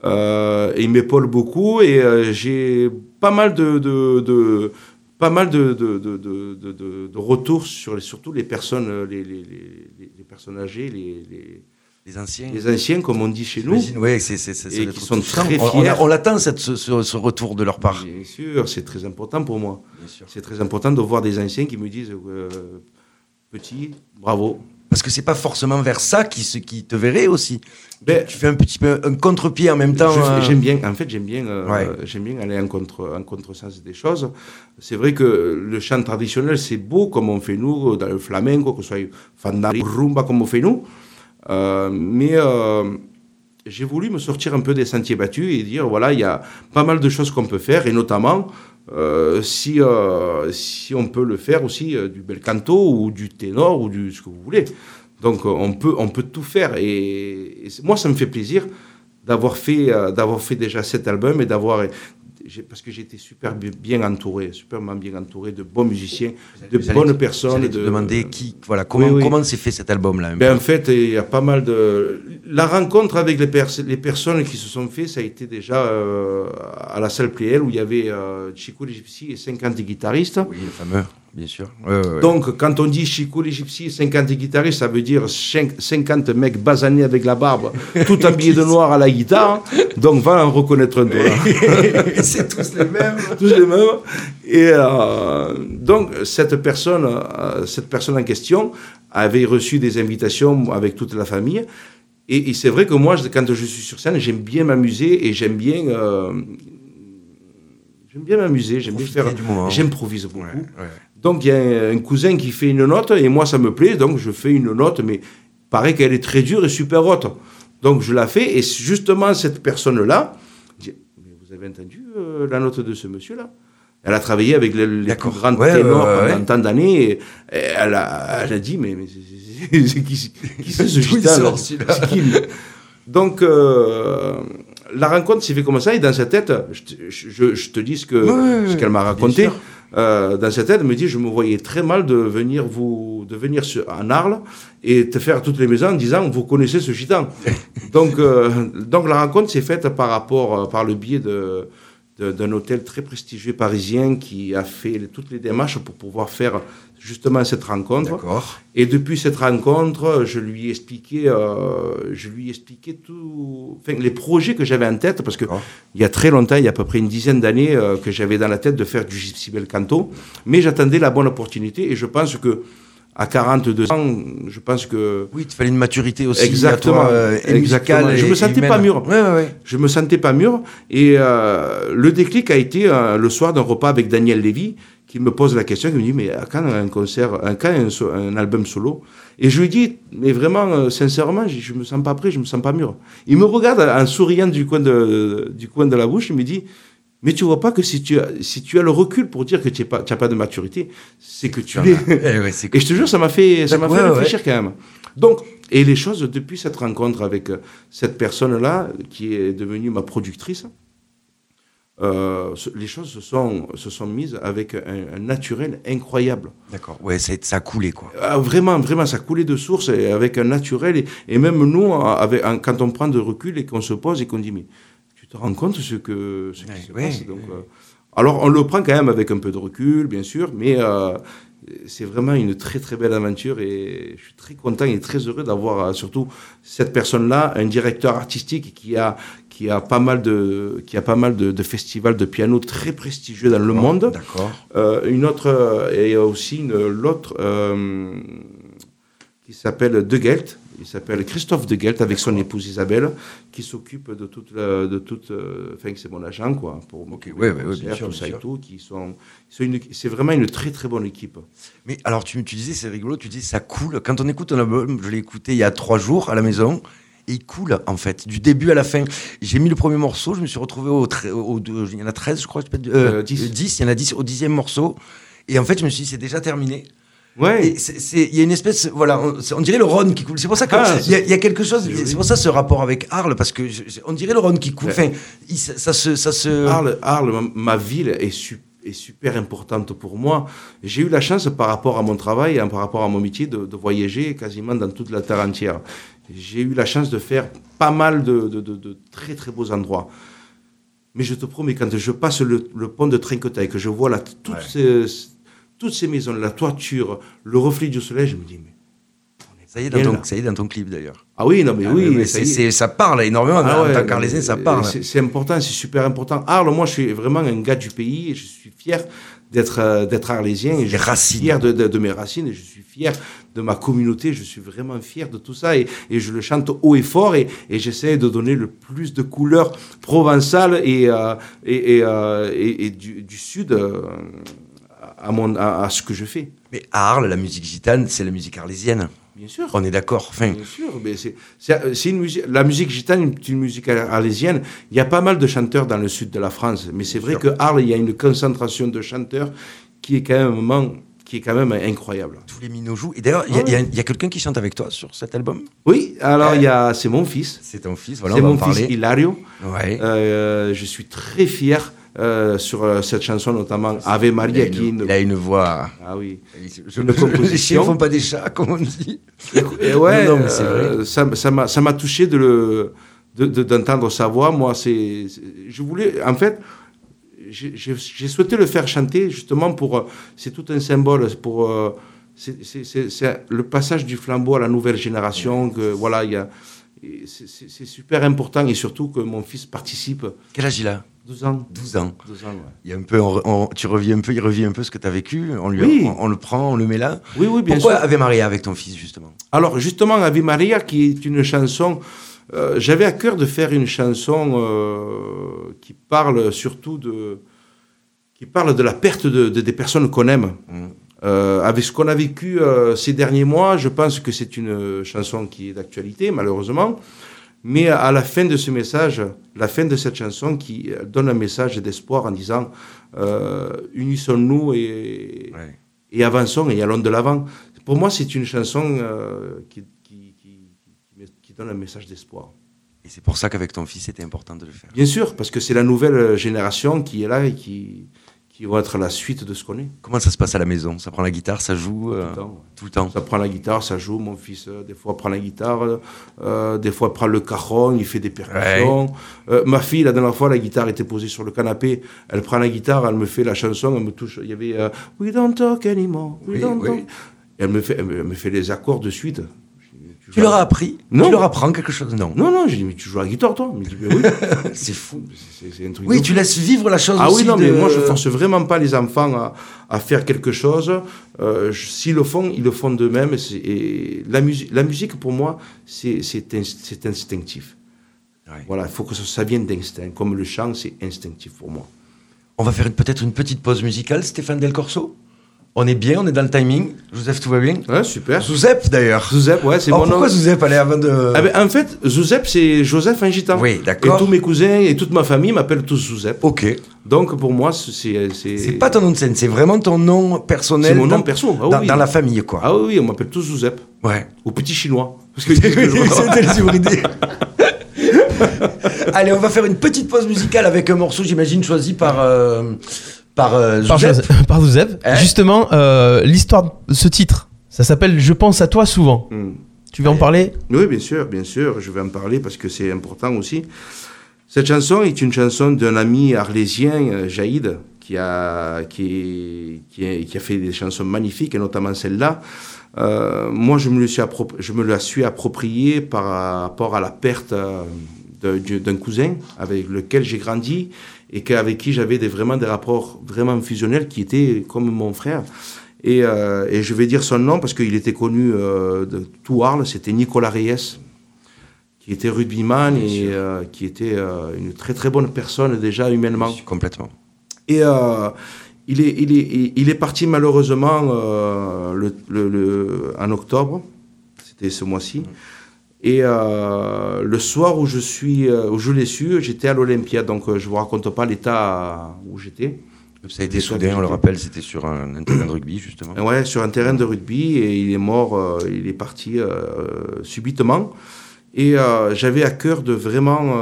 Euh, et ils m'épaulent beaucoup et euh, j'ai pas mal de, de, de- pas mal de, de, retours sur les, surtout les personnes, euh, les, les, personnes âgées, les, les, Les anciens les anciens, comme on dit chez nous. Oui, c'est, c'est, c'est, Et qui sont très On- fiers. on l'attend, cette, ce, retour de leur part. Bien sûr, c'est très important pour moi. C'est très important de voir des anciens qui me disent euh, petit, bravo. Parce que c'est pas forcément vers ça qui, se- qui te verrait aussi. Ben, Tu fais un petit peu un contre-pied en même temps. Euh, J'aime bien, en fait, j'aime bien, euh, Ouais. j'aime bien aller en contre, en contresens des choses. C'est vrai que le chant traditionnel, c'est beau comme on fait nous, dans le flamenco, que ce soit fandango, rumba comme on fait nous. Euh, mais euh, j'ai voulu me sortir un peu des sentiers battus et dire, voilà, il y a pas mal de choses qu'on peut faire, et notamment, euh, si, euh, si on peut le faire aussi euh, du bel canto ou du ténor ou du ce que vous voulez. Donc on peut, on peut tout faire. Et, et moi, ça me fait plaisir d'avoir fait, d'avoir fait déjà cet album et d'avoir. Parce que été super bi- bien entouré, superment bien entouré de bons musiciens, de bonnes te- personnes. te de, demander qui, voilà, comment, Oui, oui. comment s'est fait cet album-là ben, en fait, il y a pas mal de. La rencontre avec les, pers- les personnes qui se sont fait, ça a été déjà euh, à la salle Pléel où il y avait euh, Chico les Gypsy et 50 guitaristes. Oui, le fameux, bien sûr. Ouais. Donc, quand on dit Chico les Gypsy et 50 guitaristes, ça veut dire cinq- 50 mecs basanés avec la barbe, tout habillés de noir à la guitare. Donc, va en reconnaître un toi. c'est tous les mêmes. tous les mêmes. Et euh, donc, cette personne, euh, cette personne en question avait reçu des invitations avec toute la famille. Et, et c'est vrai que moi, je- quand je suis sur scène, j'aime bien m'amuser et j'aime bien, euh, j'aime bien m'amuser, j'aime bien faire, j'improvise beaucoup. Ouais, ouais. Donc, il y a un, cousin qui fait une note et moi, ça me plaît, donc je fais une note, mais paraît qu'elle est très dure et super haute. Donc, je la fais et justement, cette personne-là, dit, mais vous avez entendu euh, la note de ce monsieur-là? Elle a travaillé avec les, les plus grands Ouais, ténors ouais, pendant tant d'années. Et, et elle, a, elle a dit, mais, mais c'est- qui, qui c'est ce gitan Donc, euh, la rencontre s'est fait comme ça, et dans sa tête, je te, je, je te dis ce que- Ouais, ce qu'elle m'a raconté. Euh, dans sa tête, elle me dit, je me voyais très mal de venir vous, de venir sur, en Arles et te faire toutes les maisons en disant, vous connaissez ce gitan. donc, euh, donc la rencontre s'est faite par rapport, euh, par le biais de- d'un hôtel très prestigieux parisien qui a fait toutes les démarches pour pouvoir faire justement cette rencontre. D'accord. Et depuis cette rencontre, je lui ai expliqué, euh, je lui ai expliqué tout, enfin, les projets que j'avais en tête, parce que il y a très longtemps, il y a à peu près une dizaine d'années, euh, que j'avais dans la tête de faire du gypsy bel canto, mais j'attendais la bonne opportunité, et je pense que à 42 ans, je pense que Oui, il fallait une maturité aussi. Exactement, à toi, euh, et exactement. Je me sentais pas mûr. Ouais, ouais, ouais. je me sentais pas mûr, et euh, le déclic a été euh, le soir d'un repas avec Daniel Lévy, qui me pose la question, qui me dit, mais à quand un concert, un, quand un, un album solo? Et je lui dis, mais vraiment, euh, sincèrement, je, je me sens pas prêt, je me sens pas mûr. Il me regarde en souriant du coin de, du coin de la bouche, il me dit, mais tu vois pas que si tu as, si tu as le recul pour dire que tu n'as pas, pas de maturité, c'est que tu l'es. Eh ouais, Et je te jure, ça m'a fait, ça m'a Ouais, fait ouais. réfléchir quand même. Donc, et les choses, depuis cette rencontre avec euh, cette personne-là, qui est devenue ma productrice, euh, les choses se sont, se sont mises avec un, un naturel incroyable. D'accord. Ouais, ça, a coulé, quoi. Ah, vraiment, vraiment, ça coulait de source et avec un naturel. Et, et même nous, avec, en- quand on prend de recul et qu'on se pose et qu'on dit, mais te rends compte ce, que, ce qui Ouais, se ouais, passe Donc, euh, Alors, on le prend quand même avec un peu de recul, bien sûr, mais euh, c'est vraiment une très, très belle aventure et je suis très content et très heureux d'avoir euh, surtout cette personne-là, un directeur artistique qui a, qui a pas mal de, qui a pas mal de, de festivals de piano très prestigieux dans le monde. D'accord. Euh, une autre, et aussi une, l'autre qui s'appelle De Gelt. Il s'appelle Christophe De Gelt avec son épouse Isabelle, qui s'occupe de toute, la, de toute, euh, enfin c'est mon agent quoi, pour m'occuper ouais, ouais, ouais, bien sûr, tout bien ça et tout, qui sont, c'est vraiment une très très bonne équipe. Mais alors, tu, tu disais, c'est rigolo, tu dis, ça coule. Quand on écoute un album, je l'ai écouté il y a trois jours à la maison, et il coule, en fait, du début à la fin. J'ai mis le premier morceau, je me suis retrouvé au- au- il y en a 13, je crois, euh, Euh, 10. 10, il y en a 10 au dixième morceau. Et en fait, je me suis dit, c'est déjà terminé. Ouais. Il y a une espèce, voilà, on, dirait le Rhône qui coule. C'est pour ça qu'il Ah, y, a- il y a quelque chose, c'est pour ça ce rapport avec Arles, parce que je- on dirait le Rhône qui coule. Enfin, il- ça, ça se. Ça se... Arles, Arles, ma, ma ville est, su- est super importante pour moi. J'ai eu la chance par rapport à mon travail, et par rapport à mon métier, de, de voyager quasiment dans toute la terre entière. J'ai eu la chance de faire pas mal de, de- de- de très très beaux endroits. Mais je te promets, quand je passe le, le pont de Trinquetail, que je vois là, toutes, Ouais. ces, toutes ces maisons, la toiture, le reflet du soleil, je me dis, mais Ça y est, dans ton, là. ça y est dans ton clip d'ailleurs. ah oui, non mais Ah oui, mais ça est. parle énormément. Ah en tant qu'Arlésien, ça parle. C'est important, c'est super important. Arles, moi, je suis vraiment un gars du pays et je suis fier d'être euh, d'être arlésien et je suis fier de, de- de mes racines et je suis fier de ma communauté. Je suis vraiment fier de tout ça et, et je le chante haut et fort et, et j'essaie de donner le plus de couleurs provençales et, euh, et, et, euh, et- et du, du sud euh, à, mon, à, à ce que je fais. Mais à Arles, la musique gitane, c'est la musique arlésienne. Bien sûr. On est d'accord. Enfin, Bien sûr, mais c'est, c'est, c'est une musique, la musique gitane est une musique arlésienne. Il y a pas mal de chanteurs dans le sud de la France, mais c'est vrai sûr. que Arles, il y a une concentration de chanteurs qui est quand même, un moment- qui est quand même incroyable. tous les minots jouent. Et d'ailleurs, il y a, Ah ouais. il y a- il quelqu'un qui chante avec toi sur cet album? Oui, alors il y a, c'est mon fils, C'est ton fils, voilà, c'est mon en fils. Hilario. Ouais. Euh, je suis très fier euh, sur euh, cette chanson, notamment Ave il, a Maria, qui il a une voix. ah oui. Je, Une les chiens font pas des chats, comme on dit. Et ouais, Non, non, mais c'est euh, ça m'a touché de le de- de- d'entendre sa voix. Moi, c'est je voulais en fait j'ai souhaité le faire chanter justement pour c'est tout un symbole pour c'est- le passage du flambeau à la nouvelle génération que voilà il y a c'est super important et surtout que mon fils participe Quel âge il a? 12 ans 12 ans. 12 ans ouais. Il y a un peu, on- on- tu revis un peu, il revit un peu ce que tu as vécu. On, lui, Oui. on, on le prend, on le met là. oui oui bien Pourquoi sûr Ave Maria avec ton fils, justement? Alors justement, Ave Maria, qui est une chanson, euh, j'avais à cœur de faire une chanson euh, qui parle surtout de, qui parle de la perte de, de- des personnes qu'on aime. Mm. Euh, avec ce qu'on a vécu ces derniers mois, je pense que c'est une chanson qui est d'actualité, malheureusement. Mais à la fin de ce message, la fin de cette chanson qui euh, donne un message d'espoir en disant euh, unissons-nous et, Ouais. et avançons et allons de l'avant. Pour moi, c'est une chanson euh, qui, qui, qui, qui- qui donne un message d'espoir. Et c'est pour ça qu'avec ton fils, c'était important de le faire. Bien sûr, parce que c'est la nouvelle génération qui est là et qui, qui vont être la suite de ce qu'on est. Comment ça se passe à la maison? Ça prend la guitare, ça joue euh, Tout le temps, ouais. tout le temps? Ça prend la guitare, ça joue. Mon fils, euh, des fois, prend la guitare. euh, des fois, prend le cajon, il fait des percussions. Ma fille, la dernière fois, la guitare était posée sur le canapé. Elle prend la guitare, elle me fait la chanson, elle me touche. Il y avait We don't talk anymore. We Oui, don't oui. talk. Elle me, fait, elle me fait les accords de suite. Tu leur as appris Non. Tu leur apprends quelque chose Non. Non, non, j'ai dit, mais tu joues à la guitare, toi mais oui. C'est fou. C'est- un truc Oui, tu laisses vivre la chose Ah aussi oui, non, mais moi, je force vraiment pas les enfants à, à faire quelque chose. Euh, S'ils le font, ils le font d'eux-mêmes. et la, musique, la musique, pour moi, c'est c'est ins- c'est instinctif. Ouais. Voilà, il faut que ça, ça vienne d'instinct. Comme le chant, c'est instinctif pour moi. On va faire peut-être une petite pause musicale, Stéphane Del Corso? On est bien, on est dans le timing. Joseph, tout va bien Ouais, super. Zouzep, d'ailleurs. Zouzep, ouais, c'est mon nom. pourquoi Zouzep Allez, avant de... Ah ben, en fait, Zouzep, c'est Joseph en gitan. Oui, d'accord. Et tous mes cousins et toute ma famille m'appellent tous Zouzep. Ok. Donc, pour moi, c'est... C'est pas ton nom de scène, c'est vraiment ton nom personnel. C'est mon nom dans- perso, ah dans, oui. dans la famille, quoi. Ah oui, on m'appelle tous Zouzep. Ouais. Au petit chinois. Parce que, C'était les hybrides. Allez, on va faire une petite pause musicale avec un morceau, j'imagine, choisi par, euh, par euh, Par. Joseph- par. Hein Justement, euh, l'histoire de ce titre, ça s'appelle Je pense à toi souvent. Hmm. Tu veux en parler? Oui, bien sûr, bien sûr, je vais en parler parce que c'est important aussi. Cette chanson est une chanson d'un ami arlésien, euh, Jaïd, qui a, qui, qui, a, qui a fait des chansons magnifiques, et notamment celle-là. Euh, moi, je me, le suis je me la suis appropriée par rapport à la perte d'un cousin avec lequel j'ai grandi et que- avec qui j'avais des, vraiment des rapports vraiment fusionnels qui étaient comme mon frère. Et, euh, et je vais dire son nom parce qu'il était connu euh, de tout Arles, c'était Nicolas Reyes, qui était rugbyman et euh, qui était une très très bonne personne déjà humainement. Complètement. Et il, est, il, est, il est parti malheureusement le, le- le- en octobre, c'était ce mois-ci. Et euh, le soir où je, suis, euh, où je l'ai su, j'étais à l'Olympia, donc euh, je ne vous raconte pas l'état où j'étais. Ça a été soudain, on le rappelle, c'était sur un, un terrain de rugby, justement. Ouais, sur un terrain de rugby et il est mort, euh, il est parti euh, subitement. Et euh, j'avais à cœur de vraiment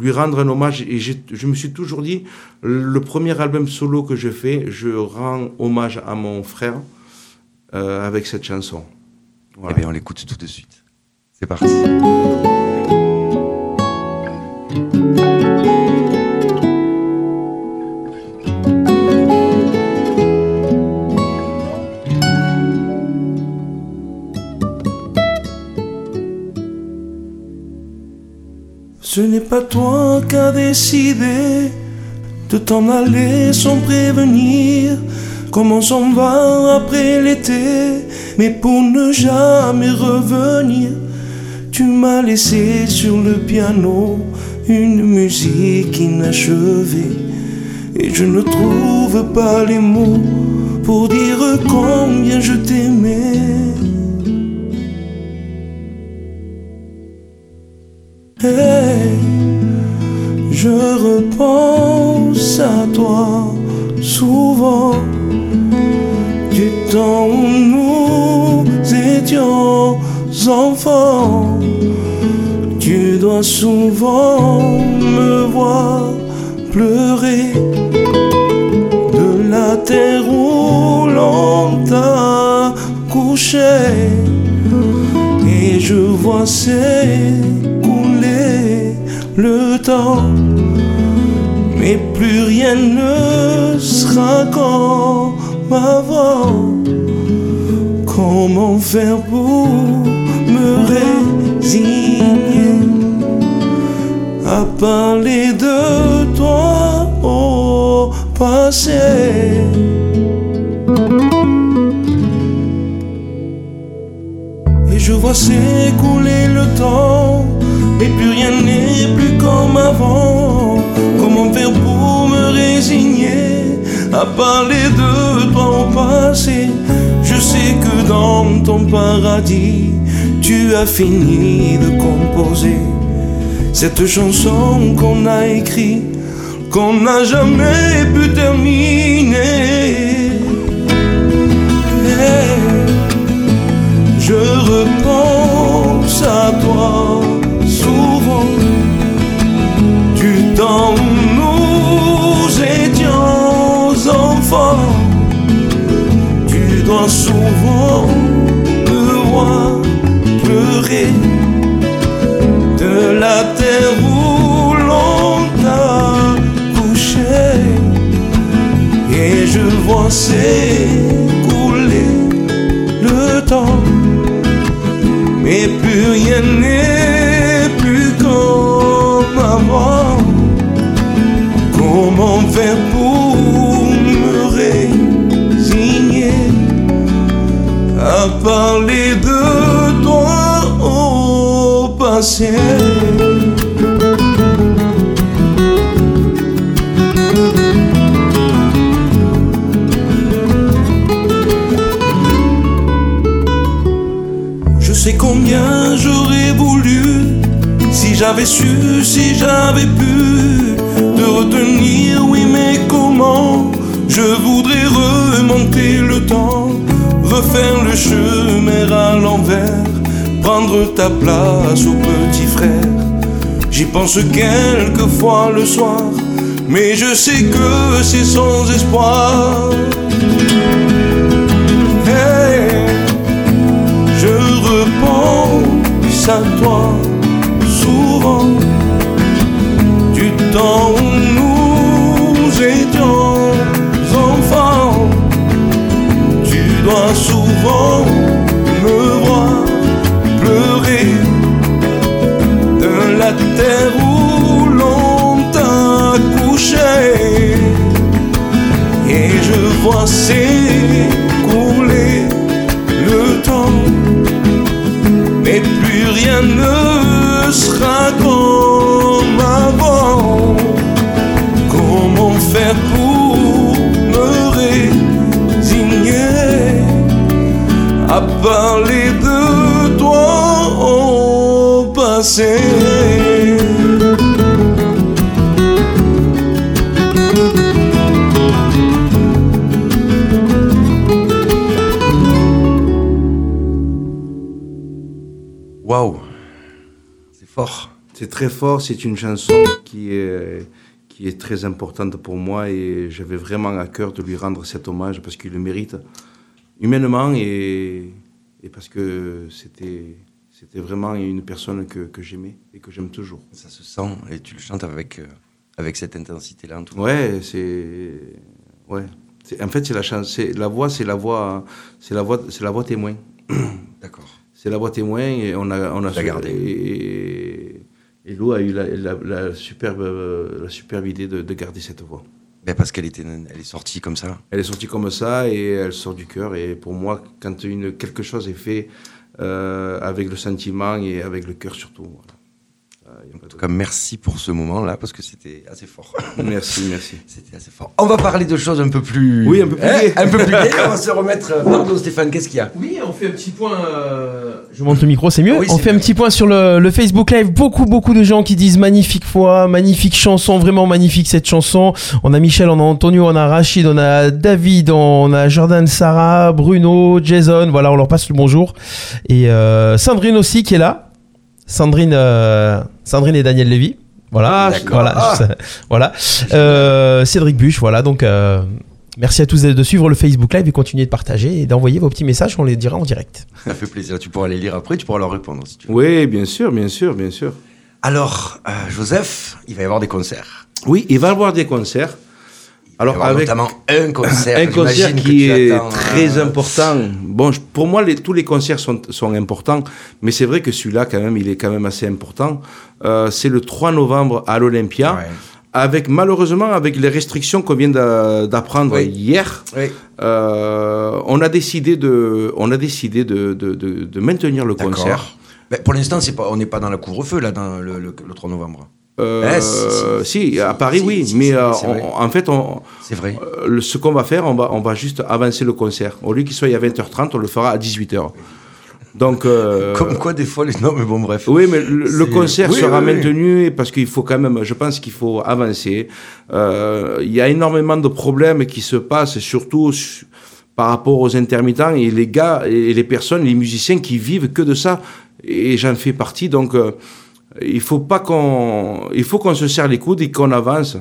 lui rendre un hommage. Et je me suis toujours dit, le premier album solo que je fais, je rends hommage à mon frère avec cette chanson. Voilà. Eh bien, on l'écoute tout de suite. C'est parti. Ce n'est pas toi qui as décidé de t'en aller sans prévenir. Comment s'en va après l'été, mais pour ne jamais revenir, tu m'as laissé sur le piano une musique inachevée. Et je ne trouve pas les mots pour dire combien je t'aimais. Hey, je repense à toi souvent du temps où nous étions enfants. Tu dois souvent me voir pleurer de la terre où l'on t'a couché. Et je vois s'écouler le temps, mais plus rien ne sera comme avant. Comment faire pour me résigner? À parler de toi au passé? Et je vois s'écouler le temps, mais plus rien n'est plus comme avant. Comment faire pour me résigner? À parler de toi au passé Je sais que dans ton paradis, tu as fini de composer cette chanson qu'on a écrite, qu'on n'a jamais pu terminer. Eh, je repense à toi souvent du temps où nous étions enfants. Tu dois souvent me voir pleurer la terre où l'on t'a couché. Et je vois s'écouler le temps. Mais plus rien n'est plus comme avant. Comment faire pour me résigner à parler de toi au passé? J'avais su, si j'avais pu, te retenir, oui, mais comment Je voudrais remonter le temps, refaire le chemin à l'envers, prendre ta place au petit frère. J'y pense quelquefois le soir, mais je sais que c'est sans espoir. Hey, je repense à toi très fort, c'est une chanson qui est, qui est très importante pour moi et j'avais vraiment à cœur de lui rendre cet hommage parce qu'il le mérite humainement et, et parce que c'était, c'était vraiment une personne que, que j'aimais et que j'aime toujours. Ça se sent et tu le chantes avec, euh, avec cette intensité-là en tout cas. Ouais, c'est. Ouais. En fait, c'est la, chance, c'est- la voix, c'est la voix, c'est la voix, c'est la voix témoin. D'accord. C'est la voix témoin et on a, on a. Et, et Lou a eu la, la, la superbe, euh, la superbe idée de, de garder cette voix. Ben parce qu'elle était, elle est sortie comme ça. Elle est sortie comme ça et elle sort du cœur. Et pour moi, quand une, quelque chose est fait euh, avec le sentiment et avec le cœur surtout. voilà. Y a pas En tout cas, merci pour ce moment-là parce que c'était assez fort. Merci, merci. C'était assez fort. On va parler de choses un peu plus. Oui, un peu plus gai. un peu plus. On va se remettre. euh, Pardon, Stéphane, qu'est-ce qu'il y a? Oui, on fait un petit point. euh, Je monte le micro, c'est mieux. Oui, on fait un petit point sur le, le Facebook Live. Beaucoup, beaucoup de gens qui disent magnifique voix, magnifique chanson, vraiment magnifique cette chanson. On a Michel, on a Antonio, on a Rachid, on a David, on a Jordan, Sarah, Bruno, Jason. Voilà, on leur passe le bonjour. Et euh, Sandrine aussi qui est là. Sandrine, euh, Sandrine et Daniel Lévy. Voilà, Ah, d'accord. voilà, Ah. je voilà. Euh, Cédric Buche, voilà. Donc, euh, merci à tous de suivre le Facebook Live et continuer de partager et d'envoyer vos petits messages. On les dira en direct. Ça fait plaisir. Tu pourras les lire après, tu pourras leur répondre si tu veux. Oui, bien sûr, bien sûr, bien sûr. Alors, euh, Joseph, il va y avoir des concerts. Oui, il va y avoir des concerts. Alors, avec notamment un concert. un qui est attends, très euh, important. Bon, je- pour moi, les- tous les concerts sont, sont importants, mais c'est vrai que celui-là, quand même, il est quand même assez important. Euh, c'est le 3 novembre à l'Olympia. Ouais. Avec malheureusement avec les restrictions qu'on vient d'a- d'apprendre Oui. hier, Oui, euh, on a décidé de on a décidé de, de, de, de maintenir le concert. Ben, pour l'instant, c'est pas, on n'est pas dans la couvre-feu là, dans le, le- le 3 novembre. Euh, Eh, si, si, si, à Paris, oui, mais euh, on- en fait, on, C'est vrai. Euh, ce qu'on va faire, on va, on va juste avancer le concert. Au lieu qu'il soit à 20h30, on le fera à 18h. Donc, euh, Comme quoi, des fois, les... non, mais bon, bref. oui, mais le, concert oui, sera oui, oui. maintenu parce qu'il faut quand même, je pense qu'il faut avancer. Euh, Il y a énormément de problèmes qui se passent, surtout su- par rapport aux intermittents et les gars et les personnes, les musiciens qui vivent que de ça. Et j'en fais partie, donc euh, il faut pas qu'on, il faut qu'on se serre les coudes et qu'on avance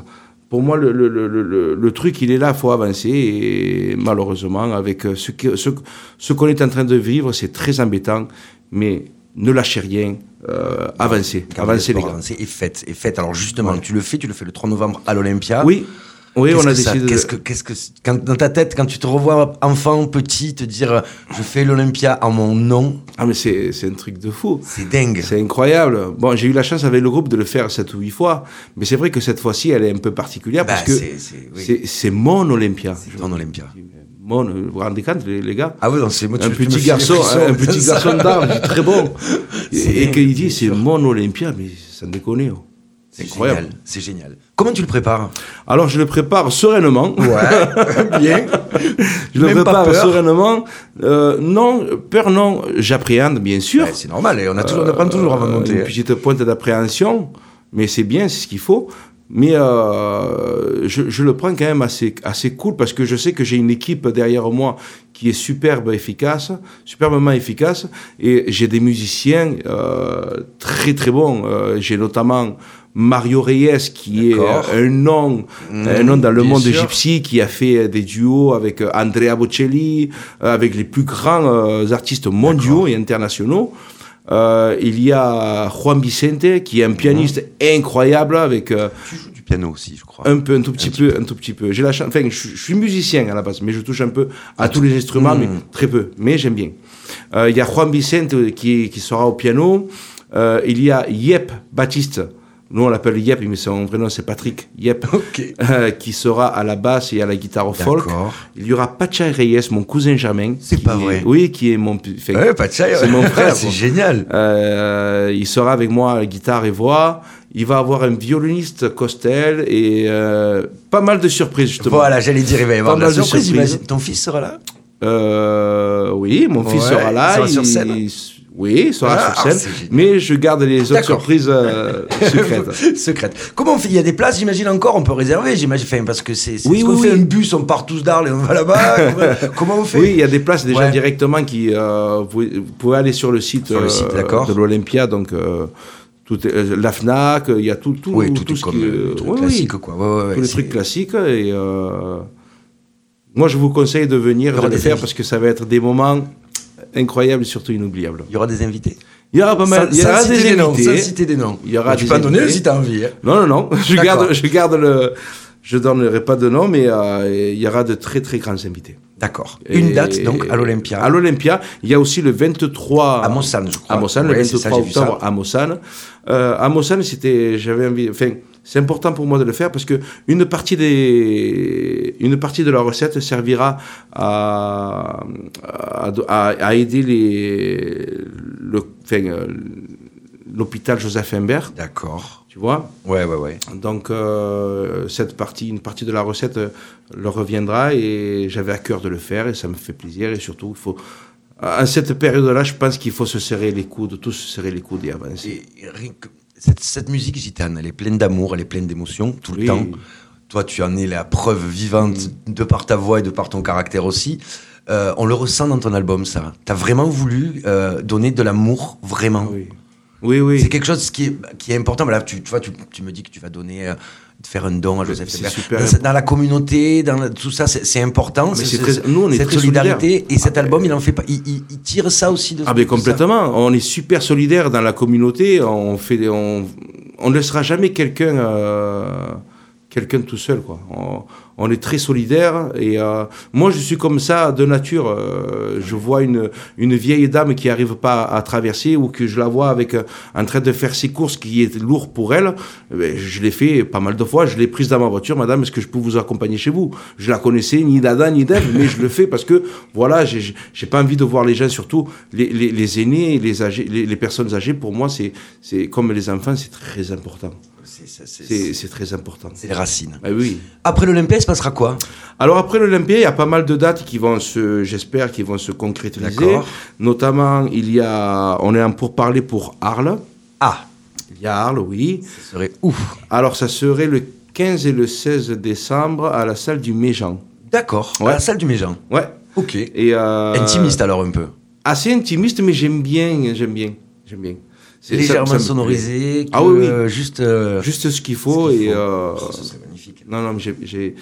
pour moi, le, le, le, le, truc, il est là, il faut avancer. Et malheureusement, avec euh, ce que- ce, ce qu'on est en train de vivre, c'est très embêtant. Mais ne lâchez rien, euh, avancez, avancez les gars. avancez et faites, et faites. Alors justement, tu le fais, tu le fais le 3 novembre à l'Olympia. Oui, oui, Qu'est-ce on a décidé de... Qu'est-ce que, qu'est-ce que, quand, dans ta tête, quand tu te revois enfant, petit, te dire, euh, je fais l'Olympia en mon nom, Ah, mais c'est c'est un truc de fou. c'est dingue. C'est incroyable. Bon, j'ai eu la chance avec le groupe de le faire sept ou huit fois, mais c'est vrai que cette fois-ci, elle est un peu particulière Bah, parce que c'est- oui. c'est c'est mon Olympia. C'est ton Olympia. Mon, vous vous rendez compte, les, les gars Ah oui, non, c'est moi, tu- un petit garçon, un petit garçon est très bon. C'est Et, qu'il dit c'est mon Olympia, mais ça me déconne. oh. C'est C'est incroyable. génial. C'est génial. Comment tu le prépares? Alors je le prépare sereinement. Ouais, bien. Je le Même pas prépare peur sereinement. Euh, non, peur non, j'appréhende bien sûr. Ouais, c'est normal, et on, a toujours, on apprend toujours avant de Euh, monter. Une petite pointe d'appréhension, mais c'est bien, c'est ce qu'il faut. Mais euh, je, je le prends quand même assez, assez cool parce que je sais que j'ai une équipe derrière moi qui est superbe, efficace, superbement efficace, et j'ai des musiciens euh, très très bons. Euh, j'ai notamment Mario Reyes qui est D'accord. un nom, Mmh, un nom dans le monde sûr. gypsy qui a fait des duos avec euh, Andrea Bocelli, euh, avec les plus grands euh, artistes mondiaux et internationaux. Euh, il y a Juan Vicente qui est un pianiste incroyable avec euh, Tu joues du piano aussi, je crois. un peu, un tout petit peu, un tout petit peu. J'ai la chance, enfin, je, je suis musicien à la base, mais je touche un peu à tous les instruments, mais Mm. très peu. Mais j'aime bien. Euh, il y a Juan Vicente qui, qui sera au piano. Euh, il y a Yep Baptiste. Nous, on l'appelle Yep, mais son vrai nom, c'est Patrick Yep, euh, qui sera à la basse et à la guitare au folk. Il y aura Pacha Reyes, mon cousin germain. C'est pas est- vrai. Oui, qui est mon. Ouais, chai, c'est mon frère, c'est génial. euh, il sera avec moi à guitare et voix. Il va avoir un violoniste Costel et euh, pas mal de surprises justement. Voilà, j'allais dire, il va y avoir Pas de la mal de surprise, surprises. imagine. Ton fils sera là? Euh, oui, mon fils sera là. il sera sur scène il Ah, sur c'est génial. Mais je garde les autres surprises euh, secrètes. Secrète. Comment on fait? Il y a des places, j'imagine encore, on peut réserver, j'imagine. Enfin, parce que c'est. Oui, oui, fait oui. un bus, on part tous d'Arles et on va là-bas Comment- on fait? Oui, il y a des places déjà Ouais. directement qui. euh, vous, pouvez, vous pouvez aller sur le site, Sur le site, euh, de l'Olympia, donc euh, tout euh, la Fnac, il y a tout, tout, Oui, tout, ce comme qui, euh, euh, truc oui, oui. classique, quoi. Ouais, ouais, ouais, tous les trucs classiques. Et euh, moi, je vous conseille de venir de le faire parce que ça va être des moments incroyables et surtout inoubliables. Il y aura des invités. Il y aura pas mal. Sans- il y aura des citer noms, invités. sans citer des noms. Il y aura tu des peux en donner invités. si t'as envie. hein. Non, non, non. Je garde, je garde le. Je donnerai pas de nom, mais euh, il y aura de très très grands invités. D'accord. Une date donc à l'Olympia. À l'Olympia. Il y a aussi le 23. À Mossane, je crois. À Mossane, Ouais, le c'est ça, 23 j'ai vu ça. octobre à Mossane. Euh, à Mossane, c'était, j'avais envie, enfin, c'est important pour moi de le faire parce que une partie des, une partie de la recette servira à, à, aider les, le, enfin, euh, l'hôpital Joseph Imbert, D'accord. tu vois? Ouais, ouais, ouais. Donc euh, cette partie, une partie de la recette euh, leur reviendra et j'avais à cœur de le faire et ça me fait plaisir et surtout il faut à cette période-là, je pense qu'il faut se serrer les coudes, tous se serrer les coudes et avancer. Et cette, cette musique gitane, elle est pleine d'amour, elle est pleine d'émotions tout le Oui. temps. Toi, tu en es la preuve vivante de par ta voix et de par ton caractère aussi. Euh, on le ressent dans ton album, ça. T'as vraiment voulu euh, donner de l'amour, vraiment? Oui, oui, oui. C'est quelque chose qui est, qui est important. Là, tu, tu vois, tu, tu me dis que tu vas donner, euh, faire un don à Joseph super Dans, dans la communauté, dans la- tout ça, c'est important. Mais très- nous, on est cette très solidarité. Et cet Ah, album, il en fait pas. Il, il- il tire ça aussi de Ah de ben ça. complètement. On est super solidaires dans la communauté. On fait, des- on, on ne laissera jamais quelqu'un, euh, quelqu'un tout seul quoi. On, on est très solidaires et euh, moi je suis comme ça de nature. Euh, je vois une une vieille dame qui arrive pas à traverser ou que je la vois avec euh, en train de faire ses courses qui est lourd pour elle. eh ben, je l'ai fait pas mal de fois. Je l'ai prise dans ma voiture, Madame. Est-ce que je peux vous accompagner chez vous? Je la connaissais ni d'Adam ni d'Ève, mais je le fais parce que voilà, j'ai pas envie de voir les gens, surtout les, les, les aînés, les âgés, les personnes âgées. Pour moi, c'est c'est comme les enfants, c'est très important. C'est- très important. C'est les racines. Ah oui. Après l'Olympia, il se passera quoi? Alors après l'Olympia, il y a pas mal de dates qui vont se, j'espère, qui vont se concrétiser. D'accord. Notamment, il y a, on est en pourparler pour Arles. Ah, Il y a Arles, oui. ce serait ouf. Alors ça serait le 15 et le 16 décembre à la salle du Méjean. D'accord. À Ouais. la salle du Méjean. Ouais. Ok. Et euh, Intimiste alors un peu. Assez intimiste, mais j'aime bien, j'aime bien, j'aime bien. Ça- Légèrement ça sonorisé. Ah oui, oui. euh, juste. euh, Juste ce qu'il ce faut et faut. euh, Oh, serait magnifique. Non, non, j'ai-.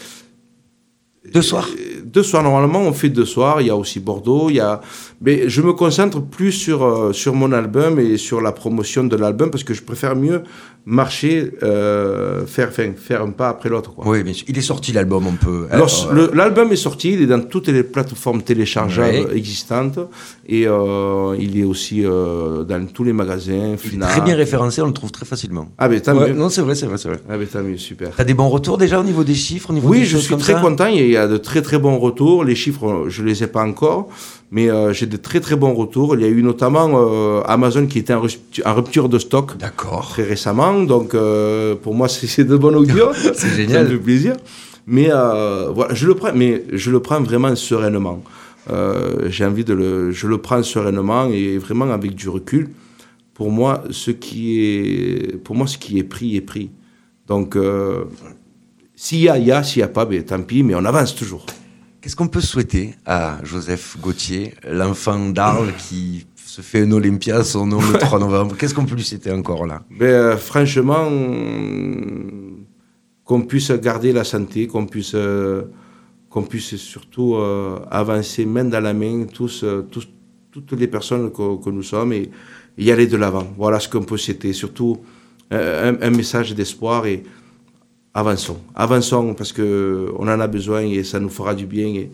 Deux soirs Deux soirs, normalement, on fait deux soirs. Il y a aussi Bordeaux. Il y a... Mais je me concentre plus sur, euh, sur mon album et sur la promotion de l'album parce que je préfère mieux marcher, euh, faire, enfin, faire un pas après l'autre. quoi. Oui, bien sûr. Il est sorti l'album, on peut. Lors- Alors, le- L'album est sorti, il est dans toutes les plateformes téléchargeables Ouais. existantes et euh, il est aussi euh, dans tous les magasins. il est très bien référencé, on le trouve très facilement. Ah, mais tant Ouais, mieux. non, c'est vrai, c'est vrai, c'est vrai. Ah, mais tant mieux, super. T'as des bons retours déjà au niveau des chiffres, au niveau Oui, des je suis très content. Il y a de très très bons retours. Les chiffres, je les ai pas encore, mais euh, j'ai de très très bons retours. Il y a eu notamment euh, Amazon qui était en ruptu- en rupture de stock très récemment. Donc euh, pour moi, c'est de bon augure. C'est génial. Ça me fait plaisir. Mais voilà, je le prends, mais je le prends vraiment sereinement. J'ai envie de le, je le prends sereinement et vraiment avec du recul. Pour moi, ce qui est, pour moi, ce qui est pris est pris. Donc, s'il y a, il y a, s'il n'y a pas, ben, tant pis, mais on avance toujours. Qu'est-ce qu'on peut souhaiter à Joseph Gauthier, l'enfant d'Arles qui se fait un Olympia, son nom le 3 novembre? Qu'est-ce qu'on peut lui souhaiter encore là? Ben, euh, franchement, qu'on puisse garder la santé, qu'on puisse, euh, qu'on puisse surtout euh, avancer main dans la main, tous, euh, tous, toutes les personnes que, que nous sommes et, y aller de l'avant. Voilà ce qu'on peut souhaiter. Surtout un, un message d'espoir et avançons. Avançons parce qu'on en a besoin et ça nous fera du bien et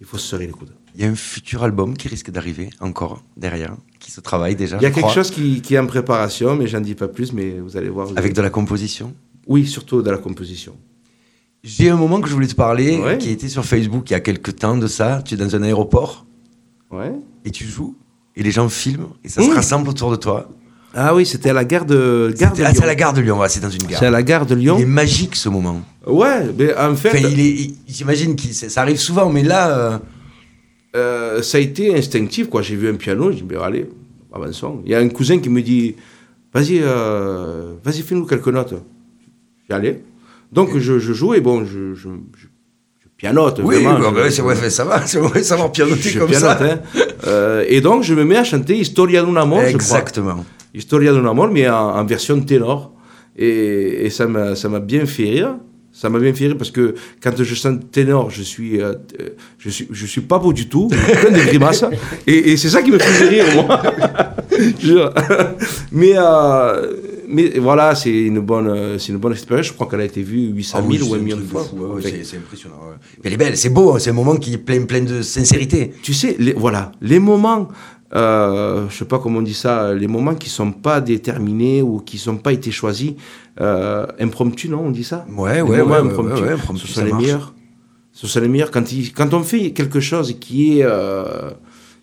il faut se serrer les coudes. Il y a un futur album qui risque d'arriver encore derrière, qui se travaille déjà. Il y a quelque chose qui, qui est en préparation, mais j'en dis pas plus, mais vous allez voir. vous Avec allez- de la composition? Oui, surtout de la composition. J'ai un moment que je voulais te parler, Ouais. qui était sur Facebook il y a quelques temps de ça. Tu es dans un aéroport Ouais. et tu joues et les gens filment et ça se Mmh. rassemble autour de toi. Ah oui, c'était à la gare de, gare de C'était- ah, Lyon. c'est à la gare de Lyon, ouais, c'est dans une gare. C'est à la gare de Lyon. Il est magique ce moment. Ouais, mais en fait, Enfin, il est, il- j'imagine que ça arrive souvent, mais là, euh, euh, ça a été instinctif. quoi. J'ai vu un piano, j'ai dit, ben, allez, avançons. Il y a un cousin qui me dit, vas-y, euh, vas-y, fais-nous quelques notes. J'y allais. Donc je, je joue et bon, je, je, je- pianote. oui, vraiment. bah, Je- bah, c'est ouais, ça va, c'est vrai savoir pianoter je comme pianote, ça. hein. Et donc je me mets à chanter Historia d'un amour, je crois. Historia d'un amour, mais en, en version ténor. Et, et ça m'a bien fait rire. Ça m'a bien fait rire parce que quand je chante ténor, je suis, euh, je suis, je suis pas beau du tout, plein de grimaces. Et, et c'est ça qui me fait rire, moi. Mais, euh, mais voilà, c'est une bonne, c'est une bonne expérience. Je crois qu'elle a été vue 800 000 Ah oui, ou c'est 1 un million de fois. ouais, ouais, c'est- impressionnant. ouais. Mais elle est belle, c'est beau, hein, c'est un moment qui est plein, plein de sincérité. tu sais, les, voilà, les moments, euh, je sais pas comment on dit ça, les moments qui sont pas déterminés ou qui sont pas été choisis, euh, impromptus, non, on dit ça? Ouais, Les ouais, ouais, ce sont les marche. meilleurs. Ce sont les meilleurs quand, il- quand on fait quelque chose qui est euh,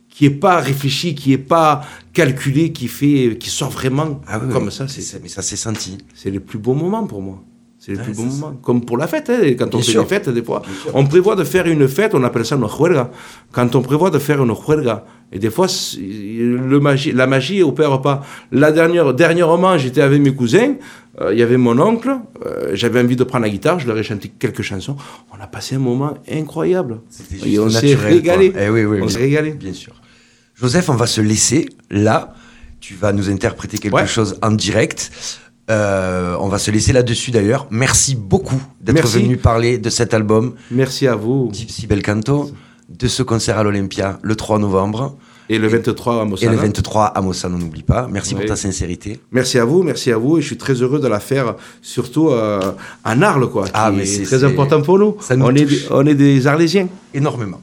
qui est pas réfléchi, qui est pas calculé, qui fait, qui sort vraiment Ah oui, comme oui, ça, c'est mais ça s'est senti. c'est les plus beaux moments pour moi. C'est les Ouais, plus ça. moments. Comme pour la fête, hein, quand on fait des fêtes, des fois. On prévoit de faire une fête, on appelle ça une juerga. Quand on prévoit de faire une juerga, et des fois, le magie, la magie opère pas. La dernière, dernièrement, j'étais avec mes cousins, euh, il y avait mon oncle, euh, j'avais envie de prendre la guitare, je leur ai chanté quelques chansons. On a passé un moment incroyable. C'était Et juste on s'est régalé. Eh oui, oui, on s'est régalé. Bien sûr. Joseph, on va se laisser là. Tu vas nous interpréter quelque Ouais. chose en direct. Euh, on va se laisser là-dessus d'ailleurs. Merci beaucoup d'être venu parler de cet album, Merci à vous. Gypsy Bel Canto, de ce concert à l'Olympia le 3 novembre. Et le 23 à Et Mossana. le 23 à Mossane, on n'oublie pas. Merci pour ta sincérité. Merci à vous, merci à vous, et je suis très heureux de la faire, surtout euh, à Arles, quoi. Ah, qui mais est c'est- très important pour nous. ça nous on, est, touche. des- on est des Arlésiens. Énormément.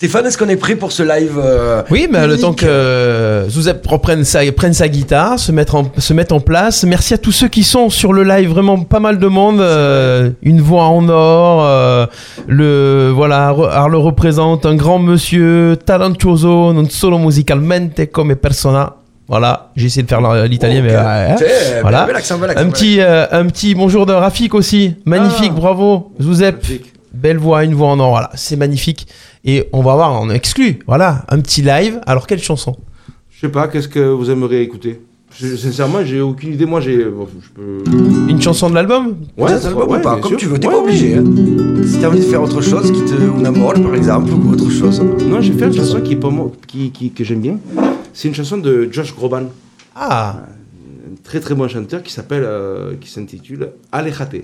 Stéphane, est-ce qu'on est prêt pour ce live euh, Oui, mais le temps que euh, Zouzep reprenne sa, prenne sa guitare, se mettre, en, se mettre en place. Merci à tous ceux qui sont sur le live, vraiment pas mal de monde. euh, une voix en or. euh, le, voilà, Ar- Arle représente un grand monsieur, talentuoso, non solo musicalmente come persona. Voilà, j'ai essayé de faire l'italien, mais voilà. bel accent, bel accent, un petit, euh, un petit bonjour de Rafik aussi. Magnifique, Ah. bravo. Zouzep, Magnifique. Belle voix, une voix en or. Voilà, c'est magnifique. Et on va voir, on exclut. Voilà, un petit live. Alors, quelle chanson? Je sais pas, qu'est-ce que vous aimeriez écouter? Je- Sincèrement, j'ai aucune idée. Moi, j'ai. bon, je peux. Une chanson de l'album? Ouais, ça va ou ouais, pas, comme sûr. tu veux, t'es Ouais, pas obligé. hein. Si t'as envie de faire autre chose, qui te, ou par exemple, ou autre chose. Non, j'ai fait une chanson qui est pas moi, qui, qui- que j'aime bien. C'est une chanson de Josh Groban, Ah, un très très bon chanteur qui s'appelle, euh, qui s'intitule Alejate.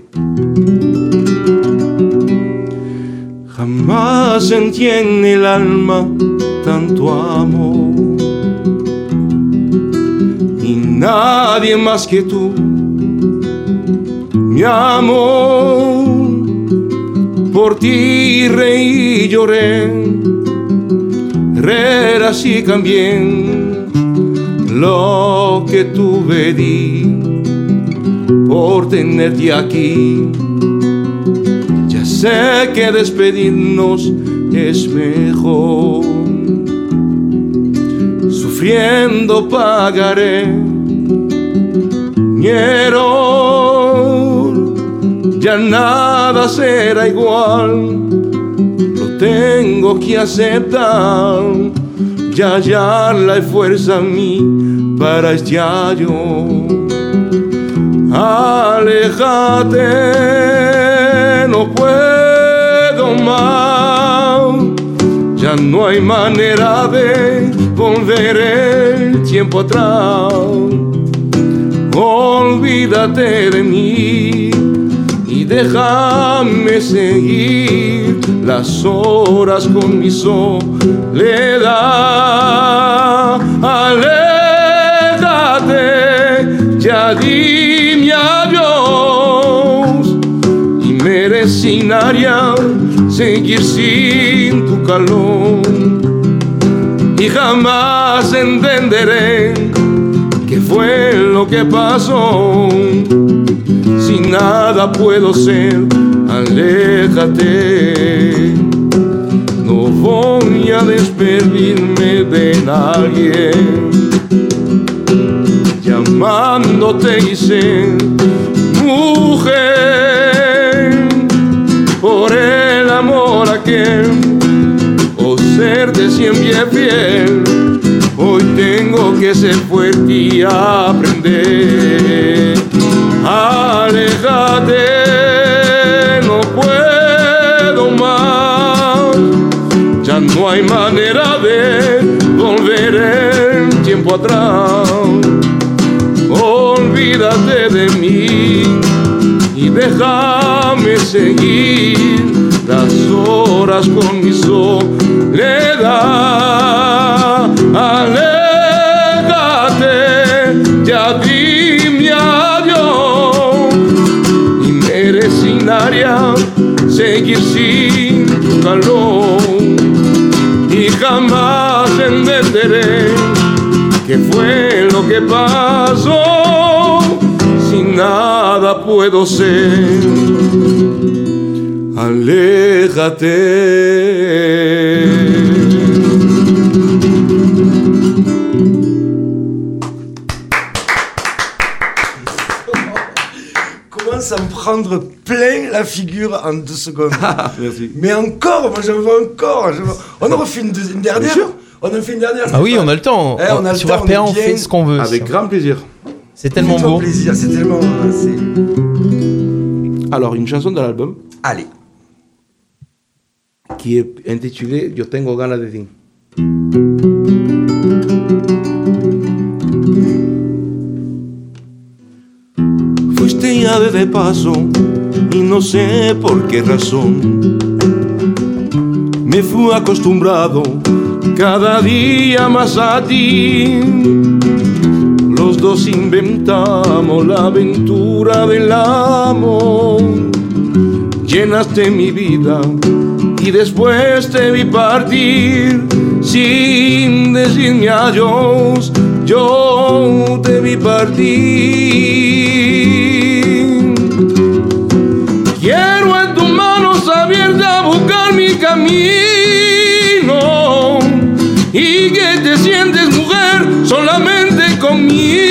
Sentí en el alma tanto amor. Y nadie más que tú, mi amor. Por ti reí y lloré, renací también lo que tuve di por tenerte aquí. Sé que despedirnos es mejor. Sufriendo pagaré error. Ya nada será igual. Lo tengo que aceptar. Ya ya la fuerza en mí para este año. Alejate, no puedo más. Ya no hay manera de volver el tiempo atrás. Olvídate de mí y déjame seguir las horas con mi soledad. Aléjate, ya dime resignaría seguir sin tu calor y jamás entenderé qué fue lo que pasó. Si nada puedo ser, aléjate. No voy a despedirme de nadie. Llamándote y ser mujer o serte siempre fiel. Hoy tengo que ser fuerte y aprender. Aléjate, no puedo más. Ya no hay manera de volver el tiempo atrás. Olvídate de mí y déjame seguir las horas con mi soledad. Aléjate, ya dime adiós. Y me resignaría seguir sin tu calor. Y jamás entenderé qué fue lo que pasó. Sin nada puedo ser aléjate Commence à me prendre plein la figure en deux secondes. Merci. Mais encore, moi j'en veux encore. veux- On en refait une, une dernière Bien sûr. On en fait une dernière Ah oui, on a le temps. Eh, on a le Sur temps, on RPA, est on fait ce qu'on veut. Avec grand plaisir. C'est tellement beau. plaisir, c'est tellement. Alors, une chanson de l'album Allez. Qui est intitulée Yo tengo ganas de ti. Fuiste ya de paso y no sé por qué razón. Me fui acostumbrado cada día más a ti. Los dos inventamos la aventura del amor. Llenaste mi vida y después te vi partir sin decirme adiós. Yo te vi partir. Quiero en tus manos abiertas buscar mi camino y que te sientes mujer solamente conmigo.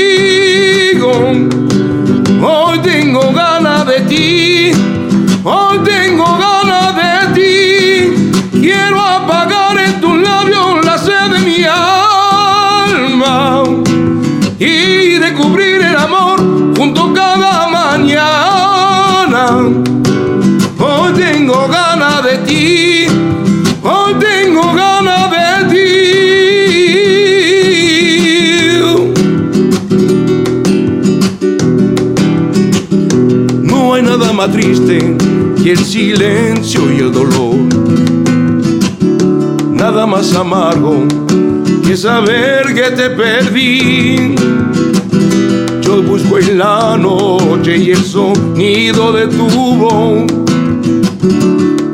Más amargo que saber que te perdí. Yo busco en la noche y el sonido de tu voz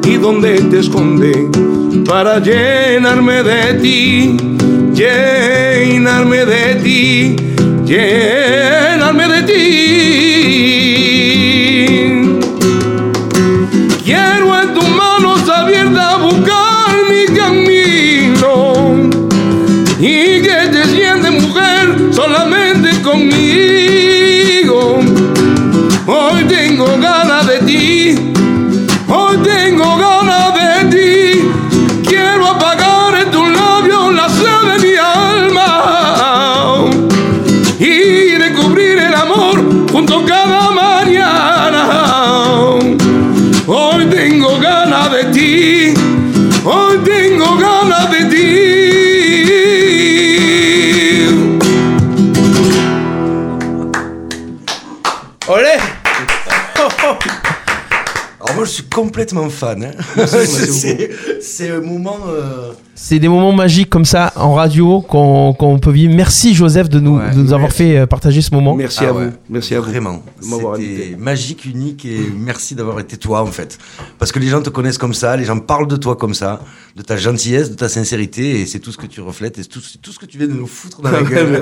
y donde te esconde para llenarme de ti, llenarme de ti, llenarme de ti. Complètement fan. hein. c'est c'est un moment. euh, C'est des moments magiques comme ça en radio qu'on peut vivre. Merci Joseph de nous, Ouais, de nous avoir fait euh, partager ce moment. Merci ah à ouais, vous. Merci à vous. Vraiment. m'avoir C'était magique, unique et merci d'avoir été toi en fait. Parce que les gens te connaissent comme ça, les gens parlent de toi comme ça, de ta gentillesse, de ta sincérité et c'est tout ce que tu reflètes et c'est tout, tout ce que tu viens de nous foutre dans la gueule.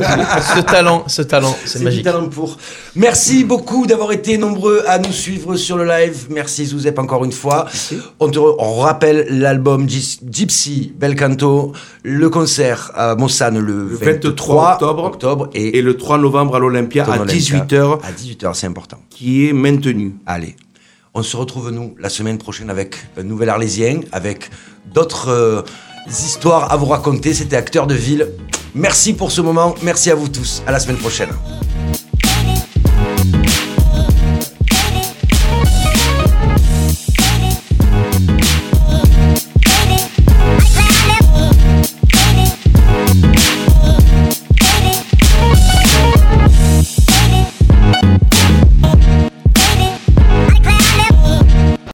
ce talent, ce talent, c'est magique. du talent pour. Merci beaucoup d'avoir été nombreux à nous suivre sur le live. Merci Zouzep encore une fois. On te re- on rappelle l'album Gypsy Bel Canto, le concert à Mossane le, Le 23 23 octobre. octobre et, Et le 3 novembre à l'Olympia à Olympia 18h, À 18h, c'est important. qui est maintenu. Allez, on se retrouve nous la semaine prochaine avec un nouvel Arlésien, avec d'autres euh, histoires à vous raconter. C'était Acteur de Ville. Merci pour ce moment. Merci à vous tous. À la semaine prochaine.